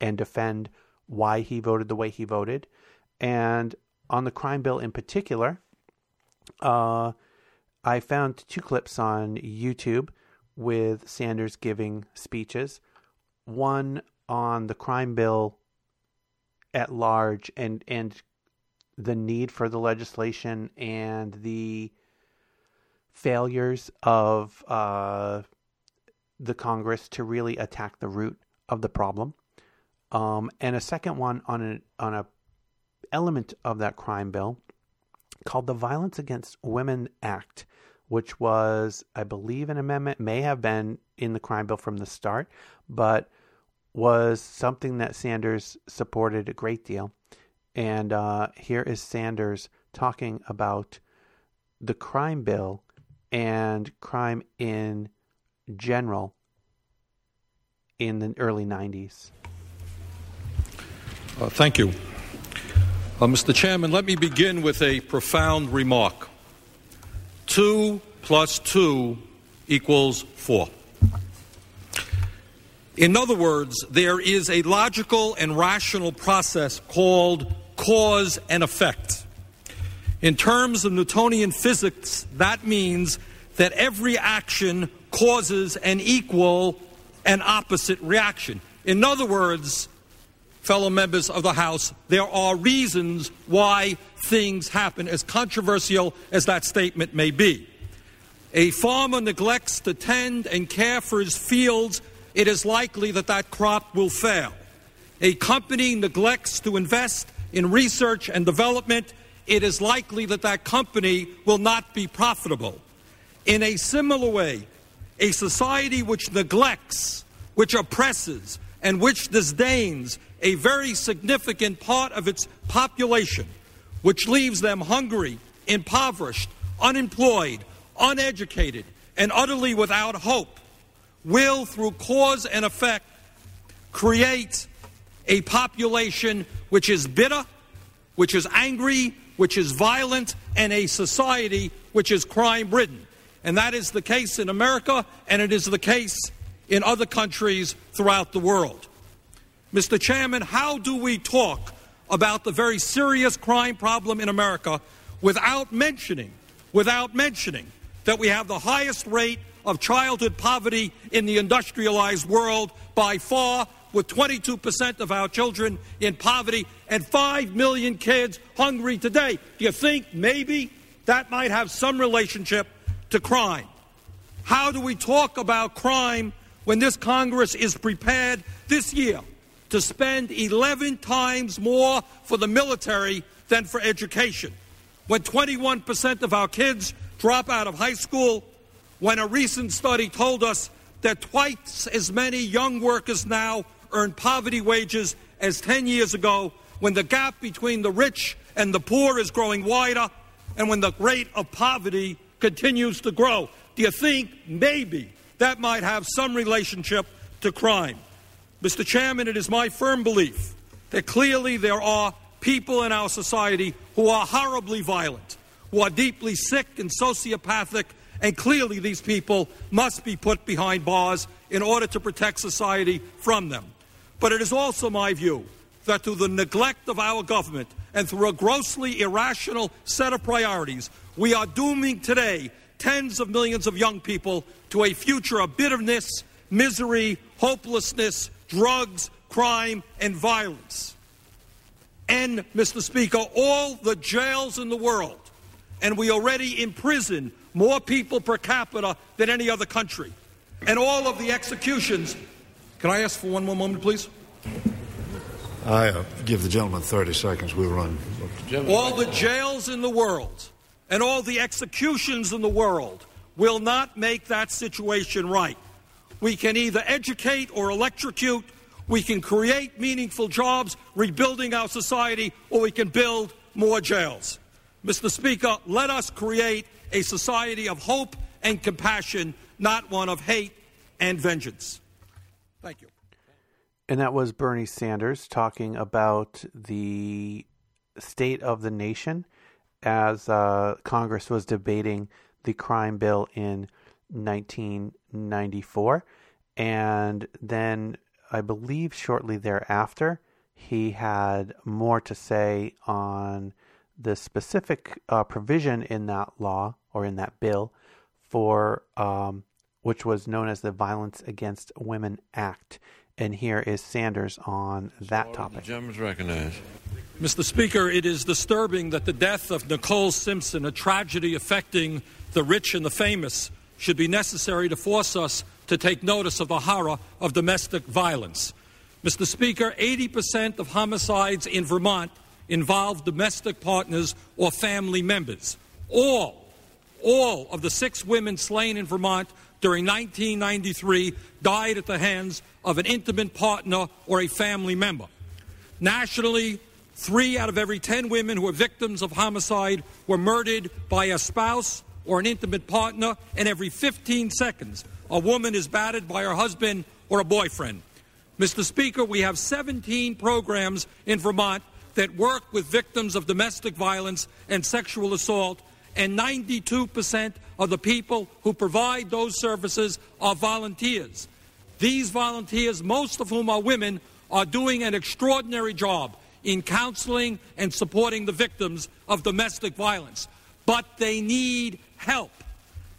Speaker 2: and defend why he voted the way he voted. And on the crime bill in particular, uh, I found two clips on YouTube with Sanders giving speeches. One on the crime bill at large and and the need for the legislation and the failures of uh, the Congress to really attack the root of the problem, um, and a second one on a on a element of that crime bill called the Violence Against Women Act, which was, I believe, an amendment may have been in the crime bill from the start, but was something that Sanders supported a great deal. And uh, here is Sanders talking about the crime bill and crime in general in the early 90s?
Speaker 3: Uh, thank you. Uh, Mr. Chairman, let me begin with a profound remark. Two plus two equals four. In other words, there is a logical and rational process called cause and effect. In terms of Newtonian physics, that means that every action causes an equal and opposite reaction. In other words, fellow members of the House, there are reasons why things happen, as controversial as that statement may be. A farmer neglects to tend and care for his fields, it is likely that that crop will fail. A company neglects to invest in research and development, it is likely that that company will not be profitable. In a similar way, a society which neglects, which oppresses, and which disdains a very significant part of its population, which leaves them hungry, impoverished, unemployed, uneducated, and utterly without hope, will, through cause and effect, create a population which is bitter, which is angry, which is violent, and a society which is crime ridden. And that is the case in America, and it is the case in other countries throughout the world. Mr. Chairman, how do we talk about the very serious crime problem in America without mentioning, without mentioning that we have the highest rate of childhood poverty in the industrialized world by far with 22% of our children in poverty and 5 million kids hungry today. Do you think maybe that might have some relationship to crime? How do we talk about crime when this Congress is prepared this year to spend 11 times more for the military than for education? When 21% of our kids drop out of high school, when a recent study told us that twice as many young workers now earn poverty wages as 10 years ago, when the gap between the rich and the poor is growing wider, and when the rate of poverty continues to grow. Do you think maybe that might have some relationship to crime? Mr. Chairman, it is my firm belief that clearly there are people in our society who are horribly violent, who are deeply sick and sociopathic, and clearly these people must be put behind bars in order to protect society from them. But it is also my view that through the neglect of our government and through a grossly irrational set of priorities, we are dooming today tens of millions of young people to a future of bitterness, misery, hopelessness, drugs, crime, and violence. And, Mr. Speaker, all the jails in the world, and we already imprison more people per capita than any other country, and all of the executions. Can I ask for one more moment, please?
Speaker 4: I uh, give the gentleman 30 seconds. We run.
Speaker 3: All the jails in the world and all the executions in the world will not make that situation right. We can either educate or electrocute. We can create meaningful jobs, rebuilding our society, or we can build more jails. Mr. Speaker, let us create a society of hope and compassion, not one of hate and vengeance. Thank you.
Speaker 2: And that was Bernie Sanders talking about the state of the nation as uh, Congress was debating the crime bill in 1994. And then I believe shortly thereafter, he had more to say on the specific uh, provision in that law or in that bill for um, which was known as the Violence Against Women Act. And here is Sanders on that topic.
Speaker 5: The gentleman's recognized.
Speaker 3: Mr. Speaker, it is disturbing that the death of Nicole Simpson, a tragedy affecting the rich and the famous, should be necessary to force us to take notice of the horror of domestic violence. Mr. Speaker, 80% of homicides in Vermont involve domestic partners or family members. All, all of the six women slain in Vermont during 1993 died at the hands of an intimate partner or a family member. Nationally, three out of every 10 women who are victims of homicide were murdered by a spouse or an intimate partner, and every 15 seconds, a woman is battered by her husband or a boyfriend. Mr. Speaker, we have 17 programs in Vermont that work with victims of domestic violence and sexual assault, and 92% of the people who provide those services are volunteers. These volunteers, most of whom are women, are doing an extraordinary job in counseling and supporting the victims of domestic violence. But they need help.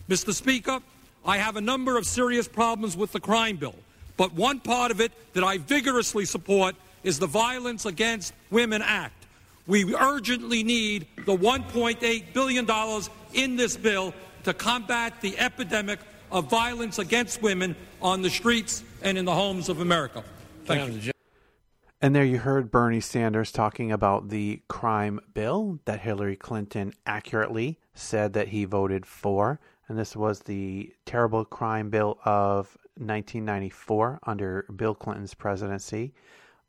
Speaker 3: Mr. Speaker, I have a number of serious problems with the crime bill, but one part of it that I vigorously support is the Violence Against Women Act. We urgently need the $1.8 billion in this bill to combat the epidemic of violence against women on the streets and in the homes of America. Thank you.
Speaker 2: And there you heard Bernie Sanders talking about the crime bill that Hillary Clinton accurately said that he voted for. And this was the terrible crime bill of 1994 under Bill Clinton's presidency.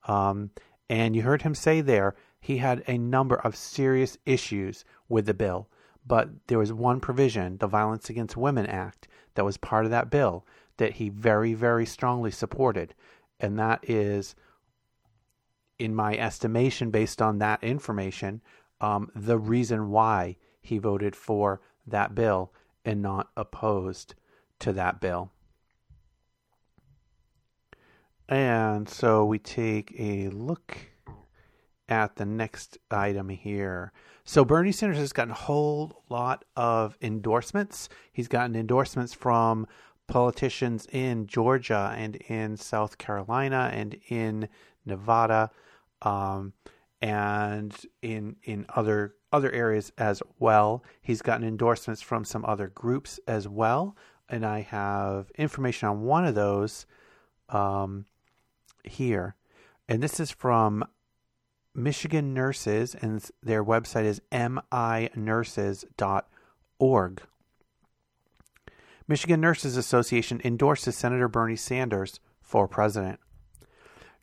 Speaker 2: Um, and you heard him say there he had a number of serious issues with the bill. But there was one provision, the Violence Against Women Act, that was part of that bill that he very, very strongly supported. And that is, in my estimation, based on that information, um, the reason why he voted for that bill and not opposed to that bill. And so we take a look at the next item here. So Bernie Sanders has gotten a whole lot of endorsements. He's gotten endorsements from politicians in Georgia and in South Carolina and in Nevada, um, and in in other other areas as well. He's gotten endorsements from some other groups as well, and I have information on one of those um, here. And this is from Michigan Nurses, and their website is minurses.org. Michigan Nurses Association endorses Senator Bernie Sanders for president.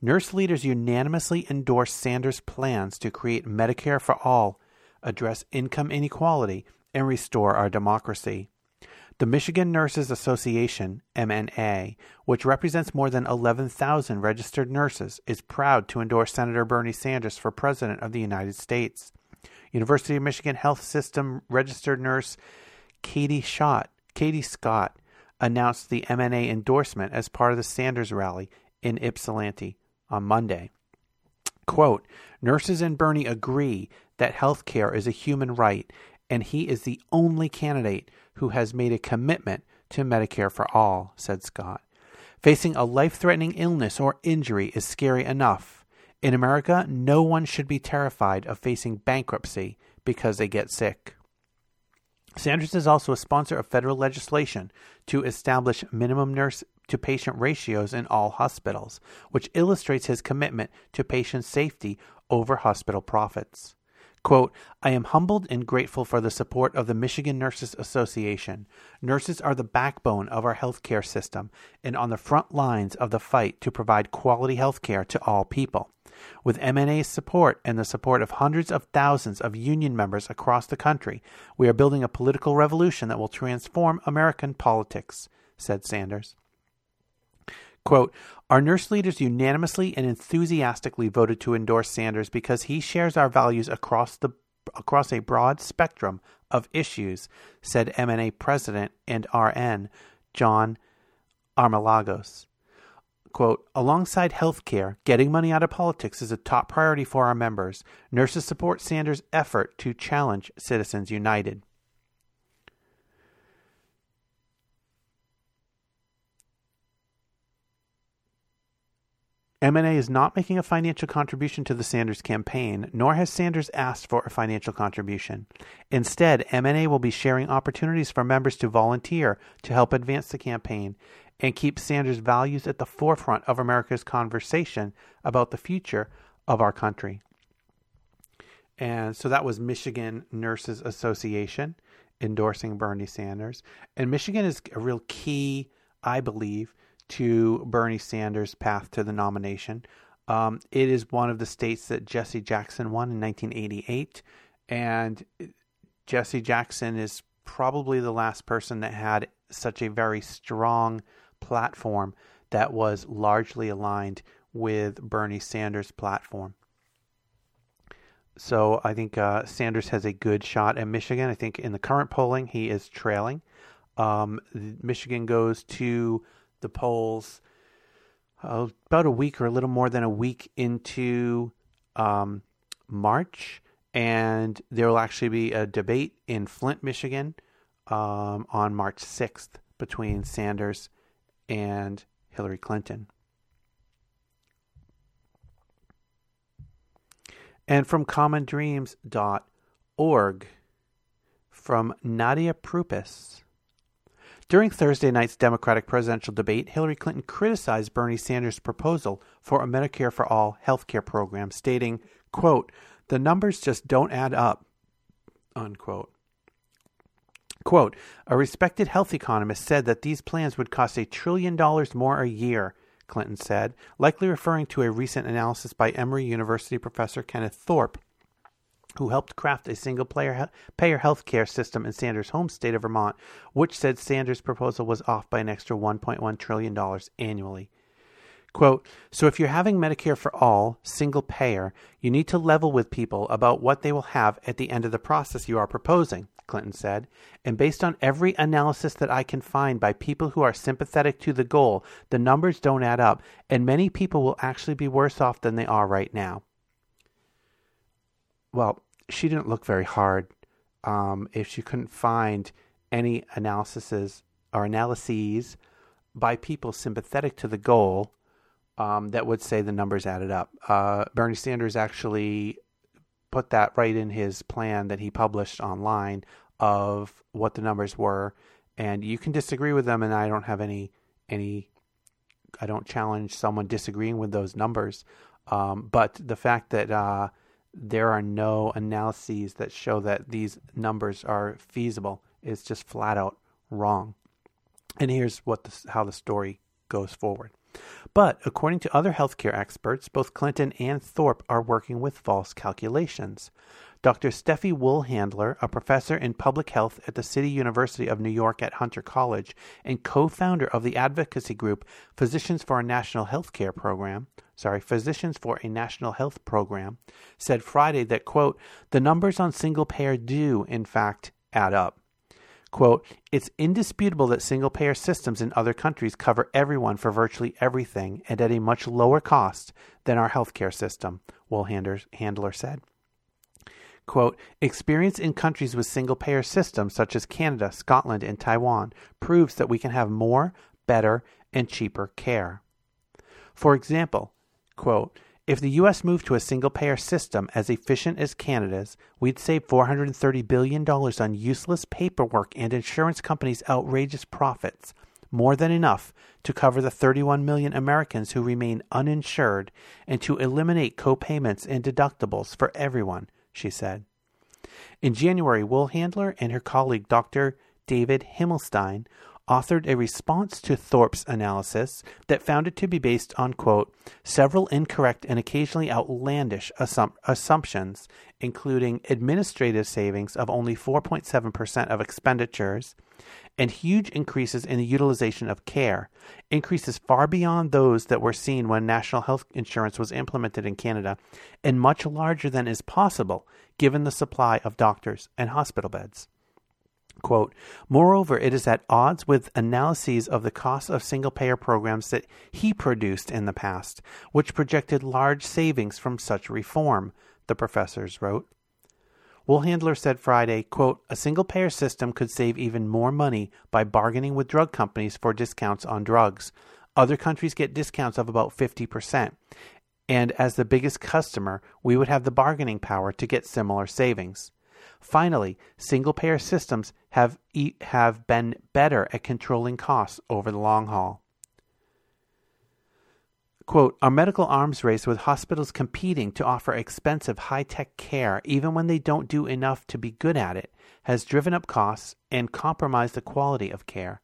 Speaker 2: Nurse leaders unanimously endorse Sanders' plans to create Medicare for all, address income inequality, and restore our democracy. The Michigan Nurses Association, MNA, which represents more than 11,000 registered nurses, is proud to endorse Senator Bernie Sanders for President of the United States. University of Michigan Health System registered nurse Katie Schott, Katie Scott announced the MNA endorsement as part of the Sanders rally in Ypsilanti on Monday. Quote, Nurses and Bernie agree that health care is a human right, and he is the only candidate who has made a commitment to Medicare for all, said Scott. Facing a life threatening illness or injury is scary enough. In America, no one should be terrified of facing bankruptcy because they get sick. Sanders is also a sponsor of federal legislation to establish minimum nurse to patient ratios in all hospitals, which illustrates his commitment to patient safety over hospital profits. Quote, I am humbled and grateful for the support of the Michigan Nurses Association. Nurses are the backbone of our healthcare system and on the front lines of the fight to provide quality health care to all people. With MNA's support and the support of hundreds of thousands of union members across the country, we are building a political revolution that will transform American politics, said Sanders. Quote, Our nurse leaders unanimously and enthusiastically voted to endorse Sanders because he shares our values across the across a broad spectrum of issues, said MNA President and RN John Armalagos. Quote, alongside health care, getting money out of politics is a top priority for our members. Nurses support Sanders' effort to challenge Citizens United. MNA is not making a financial contribution to the Sanders campaign, nor has Sanders asked for a financial contribution. Instead, MNA will be sharing opportunities for members to volunteer to help advance the campaign and keep Sanders' values at the forefront of America's conversation about the future of our country. And so that was Michigan Nurses Association endorsing Bernie Sanders. And Michigan is a real key, I believe, to Bernie Sanders' path to the nomination. Um, it is one of the states that Jesse Jackson won in 1988, and Jesse Jackson is probably the last person that had such a very strong platform that was largely aligned with Bernie Sanders' platform. So I think uh, Sanders has a good shot at Michigan. I think in the current polling, he is trailing. Um, Michigan goes to the polls uh, about a week or a little more than a week into um, March, and there will actually be a debate in Flint, Michigan, um, on March 6th between Sanders and Hillary Clinton. And from commondreams.org, from Nadia Prupis. During Thursday night's Democratic presidential debate, Hillary Clinton criticized Bernie Sanders' proposal for a Medicare for All health care program, stating, quote, the numbers just don't add up, unquote. Quote, a respected health economist said that these plans would cost a trillion dollars more a year, Clinton said, likely referring to a recent analysis by Emory University professor Kenneth Thorpe who helped craft a single player payer health care system in Sanders' home state of Vermont, which said Sanders' proposal was off by an extra $1.1 trillion annually. Quote, so if you're having Medicare for all, single payer, you need to level with people about what they will have at the end of the process you are proposing, Clinton said. And based on every analysis that I can find by people who are sympathetic to the goal, the numbers don't add up, and many people will actually be worse off than they are right now. Well, she didn't look very hard um, if she couldn't find any analyses or analyses by people sympathetic to the goal um, that would say the numbers added up. Uh, Bernie Sanders actually put that right in his plan that he published online of what the numbers were, and you can disagree with them, and I don't have any any. I don't challenge someone disagreeing with those numbers, um, but the fact that uh, there are no analyses that show that these numbers are feasible. It's just flat out wrong. And here's what the, how the story goes forward. But according to other healthcare experts, both Clinton and Thorpe are working with false calculations. Dr. Steffie Woolhandler, a professor in public health at the City University of New York at Hunter College and co-founder of the advocacy group Physicians for a National Health Care Program, sorry, Physicians for a National Health Program, said Friday that quote, the numbers on single payer do in fact add up. Quote, it's indisputable that single payer systems in other countries cover everyone for virtually everything and at a much lower cost than our healthcare system, Woolhandler said. Quote, experience in countries with single payer systems such as Canada, Scotland, and Taiwan proves that we can have more, better, and cheaper care. For example, quote, if the U.S. moved to a single payer system as efficient as Canada's, we'd save $430 billion on useless paperwork and insurance companies' outrageous profits, more than enough to cover the 31 million Americans who remain uninsured and to eliminate co-payments and deductibles for everyone she said. In January, Woolhandler and her colleague Dr. David Himmelstein authored a response to Thorpe's analysis that found it to be based on, quote, several incorrect and occasionally outlandish assum- assumptions, including administrative savings of only 4.7% of expenditures and huge increases in the utilization of care, increases far beyond those that were seen when national health insurance was implemented in Canada, and much larger than is possible given the supply of doctors and hospital beds. Quote, Moreover, it is at odds with analyses of the cost of single payer programs that he produced in the past, which projected large savings from such reform, the professors wrote. Woolhandler said Friday, quote, a single payer system could save even more money by bargaining with drug companies for discounts on drugs. Other countries get discounts of about 50%. And as the biggest customer, we would have the bargaining power to get similar savings. Finally, single payer systems have, e- have been better at controlling costs over the long haul. Quote, our medical arms race with hospitals competing to offer expensive high tech care, even when they don't do enough to be good at it, has driven up costs and compromised the quality of care.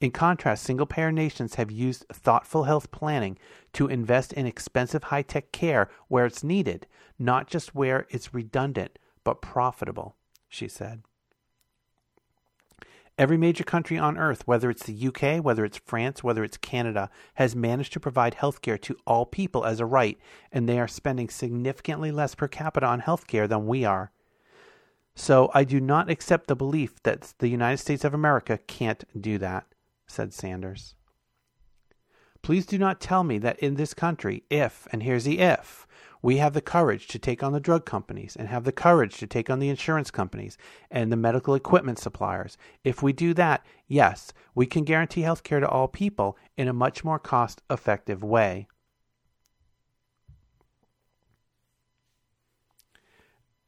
Speaker 2: In contrast, single payer nations have used thoughtful health planning to invest in expensive high tech care where it's needed, not just where it's redundant but profitable, she said. Every major country on earth, whether it's the UK, whether it's France, whether it's Canada, has managed to provide health care to all people as a right, and they are spending significantly less per capita on health care than we are. So I do not accept the belief that the United States of America can't do that, said Sanders. Please do not tell me that in this country, if, and here's the if, we have the courage to take on the drug companies and have the courage to take on the insurance companies and the medical equipment suppliers. If we do that, yes, we can guarantee health care to all people in a much more cost effective way.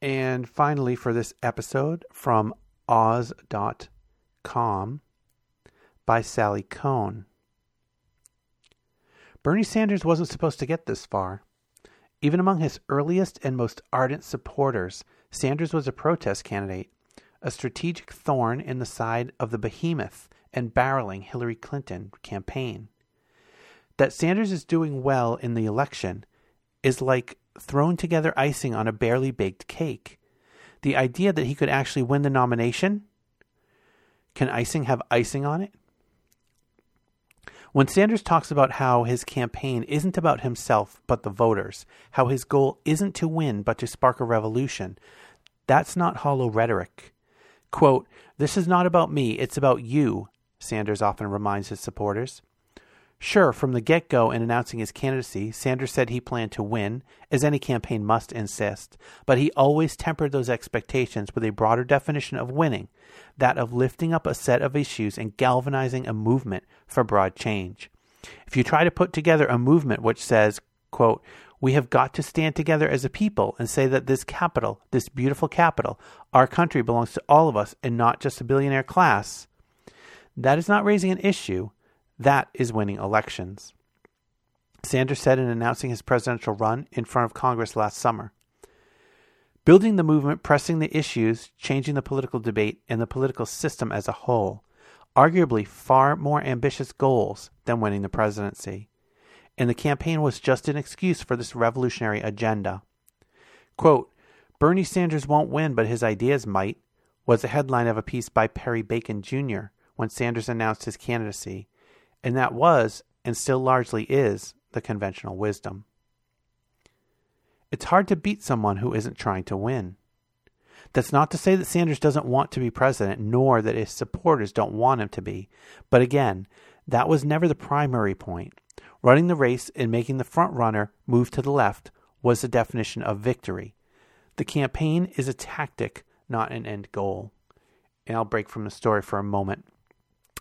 Speaker 2: And finally, for this episode from Oz.com by Sally Kohn. Bernie Sanders wasn't supposed to get this far. Even among his earliest and most ardent supporters, Sanders was a protest candidate, a strategic thorn in the side of the behemoth and barreling Hillary Clinton campaign. That Sanders is doing well in the election is like thrown together icing on a barely baked cake. The idea that he could actually win the nomination can icing have icing on it? When Sanders talks about how his campaign isn't about himself but the voters, how his goal isn't to win but to spark a revolution, that's not hollow rhetoric. Quote, This is not about me, it's about you, Sanders often reminds his supporters. Sure, from the get go in announcing his candidacy, Sanders said he planned to win, as any campaign must insist, but he always tempered those expectations with a broader definition of winning, that of lifting up a set of issues and galvanizing a movement for broad change. If you try to put together a movement which says, quote, we have got to stand together as a people and say that this capital, this beautiful capital, our country belongs to all of us and not just a billionaire class, that is not raising an issue that is winning elections. Sanders said in announcing his presidential run in front of Congress last summer. Building the movement, pressing the issues, changing the political debate and the political system as a whole, arguably far more ambitious goals than winning the presidency. and the campaign was just an excuse for this revolutionary agenda. Quote, Bernie Sanders won't win, but his ideas might, was the headline of a piece by Perry Bacon Jr. when Sanders announced his candidacy, and that was, and still largely is, the conventional wisdom. It's hard to beat someone who isn't trying to win. That's not to say that Sanders doesn't want to be president, nor that his supporters don't want him to be. But again, that was never the primary point. Running the race and making the front runner move to the left was the definition of victory. The campaign is a tactic, not an end goal. And I'll break from the story for a moment.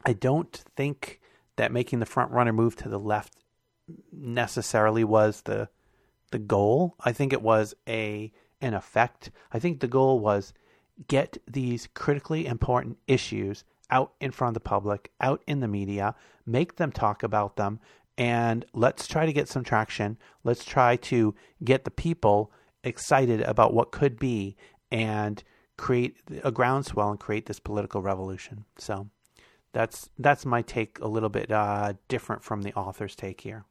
Speaker 2: I don't think that making the front runner move to the left necessarily was the the goal. I think it was a an effect. I think the goal was get these critically important issues out in front of the public, out in the media, make them talk about them, and let's try to get some traction. Let's try to get the people excited about what could be and create a groundswell and create this political revolution. So that's that's my take a little bit uh, different from the author's take here.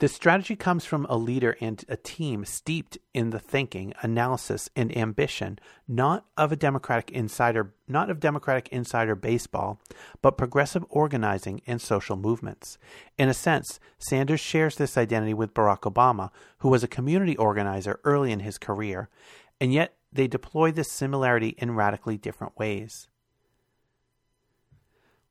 Speaker 2: This strategy comes from a leader and a team steeped in the thinking, analysis, and ambition, not of a democratic insider, not of democratic insider baseball, but progressive organizing and social movements. In a sense, Sanders shares this identity with Barack Obama, who was a community organizer early in his career, and yet they deploy this similarity in radically different ways.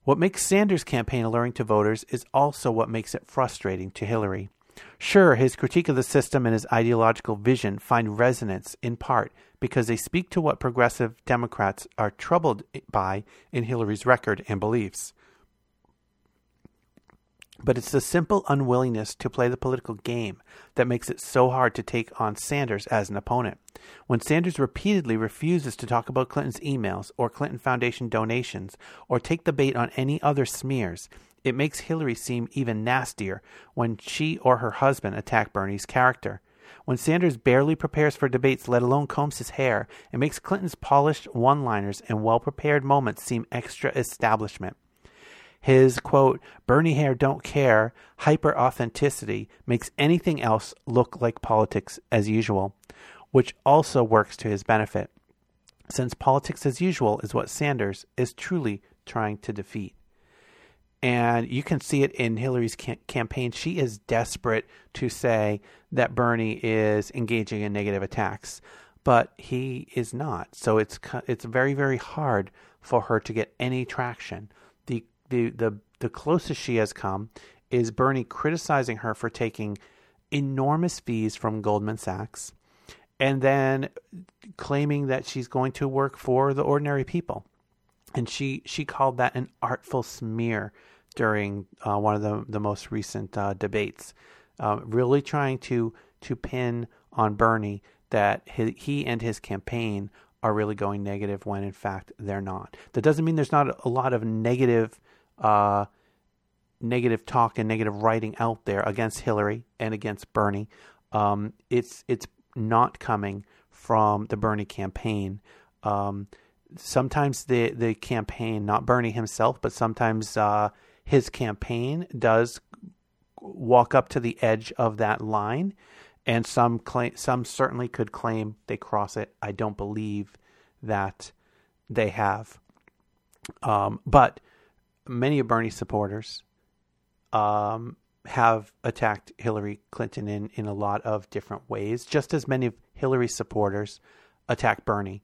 Speaker 2: What makes Sanders' campaign alluring to voters is also what makes it frustrating to Hillary. Sure, his critique of the system and his ideological vision find resonance in part because they speak to what progressive Democrats are troubled by in Hillary's record and beliefs. But it's the simple unwillingness to play the political game that makes it so hard to take on Sanders as an opponent. When Sanders repeatedly refuses to talk about Clinton's emails or Clinton Foundation donations or take the bait on any other smears, it makes Hillary seem even nastier when she or her husband attack Bernie's character. When Sanders barely prepares for debates, let alone combs his hair, it makes Clinton's polished one liners and well prepared moments seem extra establishment. His quote, Bernie hair don't care, hyper authenticity makes anything else look like politics as usual, which also works to his benefit, since politics as usual is what Sanders is truly trying to defeat and you can see it in Hillary's campaign. She is desperate to say that Bernie is engaging in negative attacks, but he is not. So it's it's very very hard for her to get any traction. The the the closest she has come is Bernie criticizing her for taking enormous fees from Goldman Sachs and then claiming that she's going to work for the ordinary people. And she she called that an artful smear during uh, one of the, the most recent uh, debates, uh, really trying to to pin on Bernie that he, he and his campaign are really going negative when in fact they're not. That doesn't mean there's not a lot of negative uh, negative talk and negative writing out there against Hillary and against Bernie. Um, it's it's not coming from the Bernie campaign. Um, sometimes the the campaign, not Bernie himself, but sometimes uh, his campaign does walk up to the edge of that line, and some claim, some certainly could claim they cross it. I don't believe that they have, um, but many of Bernie's supporters um, have attacked Hillary Clinton in in a lot of different ways, just as many of Hillary's supporters attack Bernie,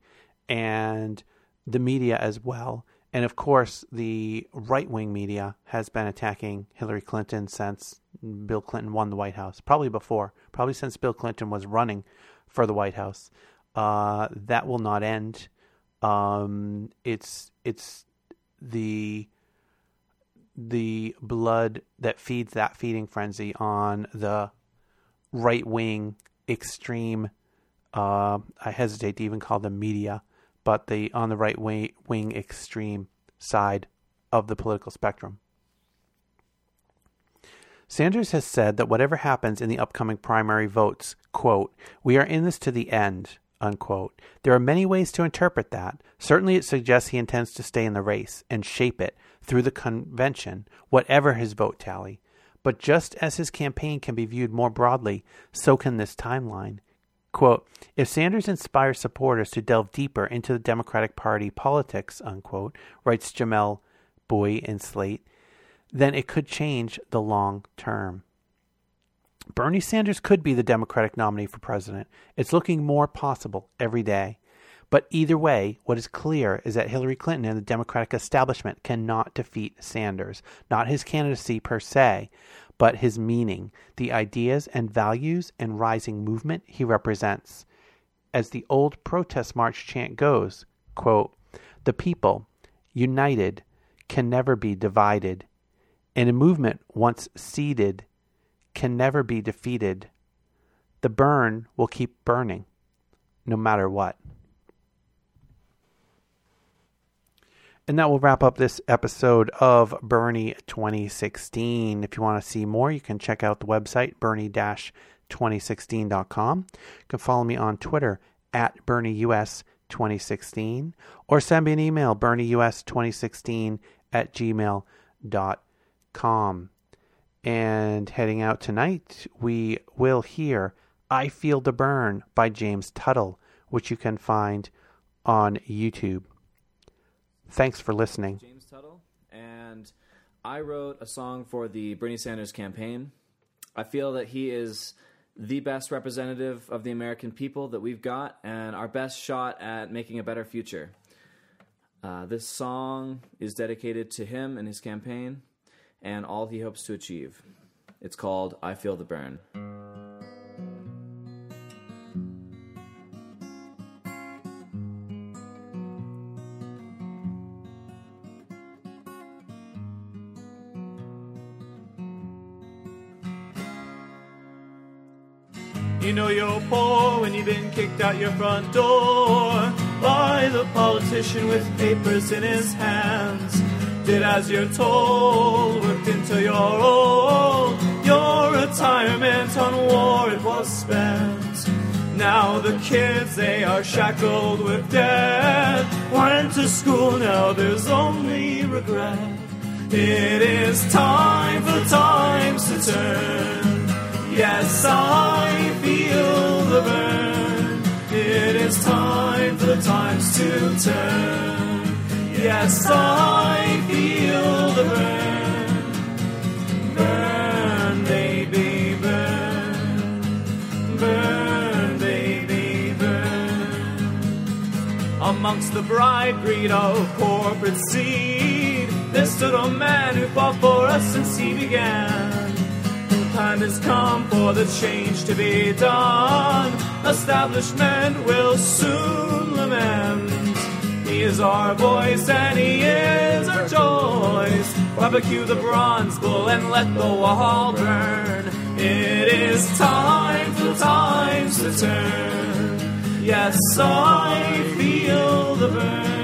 Speaker 2: and the media as well. And of course, the right wing media has been attacking Hillary Clinton since Bill Clinton won the White House, probably before, probably since Bill Clinton was running for the White House. Uh, that will not end. Um, it's it's the the blood that feeds that feeding frenzy on the right wing extreme. Uh, I hesitate to even call them media but the on the right wing, wing extreme side of the political spectrum. Sanders has said that whatever happens in the upcoming primary votes, quote, we are in this to the end, unquote. There are many ways to interpret that. Certainly it suggests he intends to stay in the race and shape it through the convention, whatever his vote tally. But just as his campaign can be viewed more broadly, so can this timeline. Quote, if Sanders inspires supporters to delve deeper into the Democratic Party politics, unquote, writes Jamelle Bouie in Slate, then it could change the long term. Bernie Sanders could be the Democratic nominee for president. It's looking more possible every day. But either way, what is clear is that Hillary Clinton and the Democratic establishment cannot defeat Sanders, not his candidacy per se, but his meaning, the ideas and values and rising movement he represents. As the old protest march chant goes, quote, the people, united, can never be divided, and a movement once seeded can never be defeated. The burn will keep burning, no matter what. And that will wrap up this episode of Bernie 2016. If you want to see more, you can check out the website, bernie 2016.com. You can follow me on Twitter at BernieUS2016 or send me an email, BernieUS2016 at gmail.com. And heading out tonight, we will hear I Feel the Burn by James Tuttle, which you can find on YouTube. Thanks for listening.
Speaker 5: James Tuttle, and I wrote a song for the Bernie Sanders campaign. I feel that he is the best representative of the American people that we've got, and our best shot at making a better future. Uh, this song is dedicated to him and his campaign and all he hopes to achieve. It's called I Feel the Burn.
Speaker 6: Out your front door by the politician with papers in his hands. Did as you're told, worked into your old. Your retirement on war it was spent. Now the kids they are shackled with debt. Went to school now there's only regret. It is time for times to turn. Yes, I feel the burn. It is time for the times to turn. Yes, I feel the burn. Burn, baby, burn. Burn, baby, burn. Amongst the bright green of oh, corporate seed, there stood a man who fought for us since he began The time has come for the change to be done. Establishment will soon lament. He is our voice and he is our choice. Barbecue the bronze bull and let the wall burn. It is time for the times to turn. Yes, I feel the burn.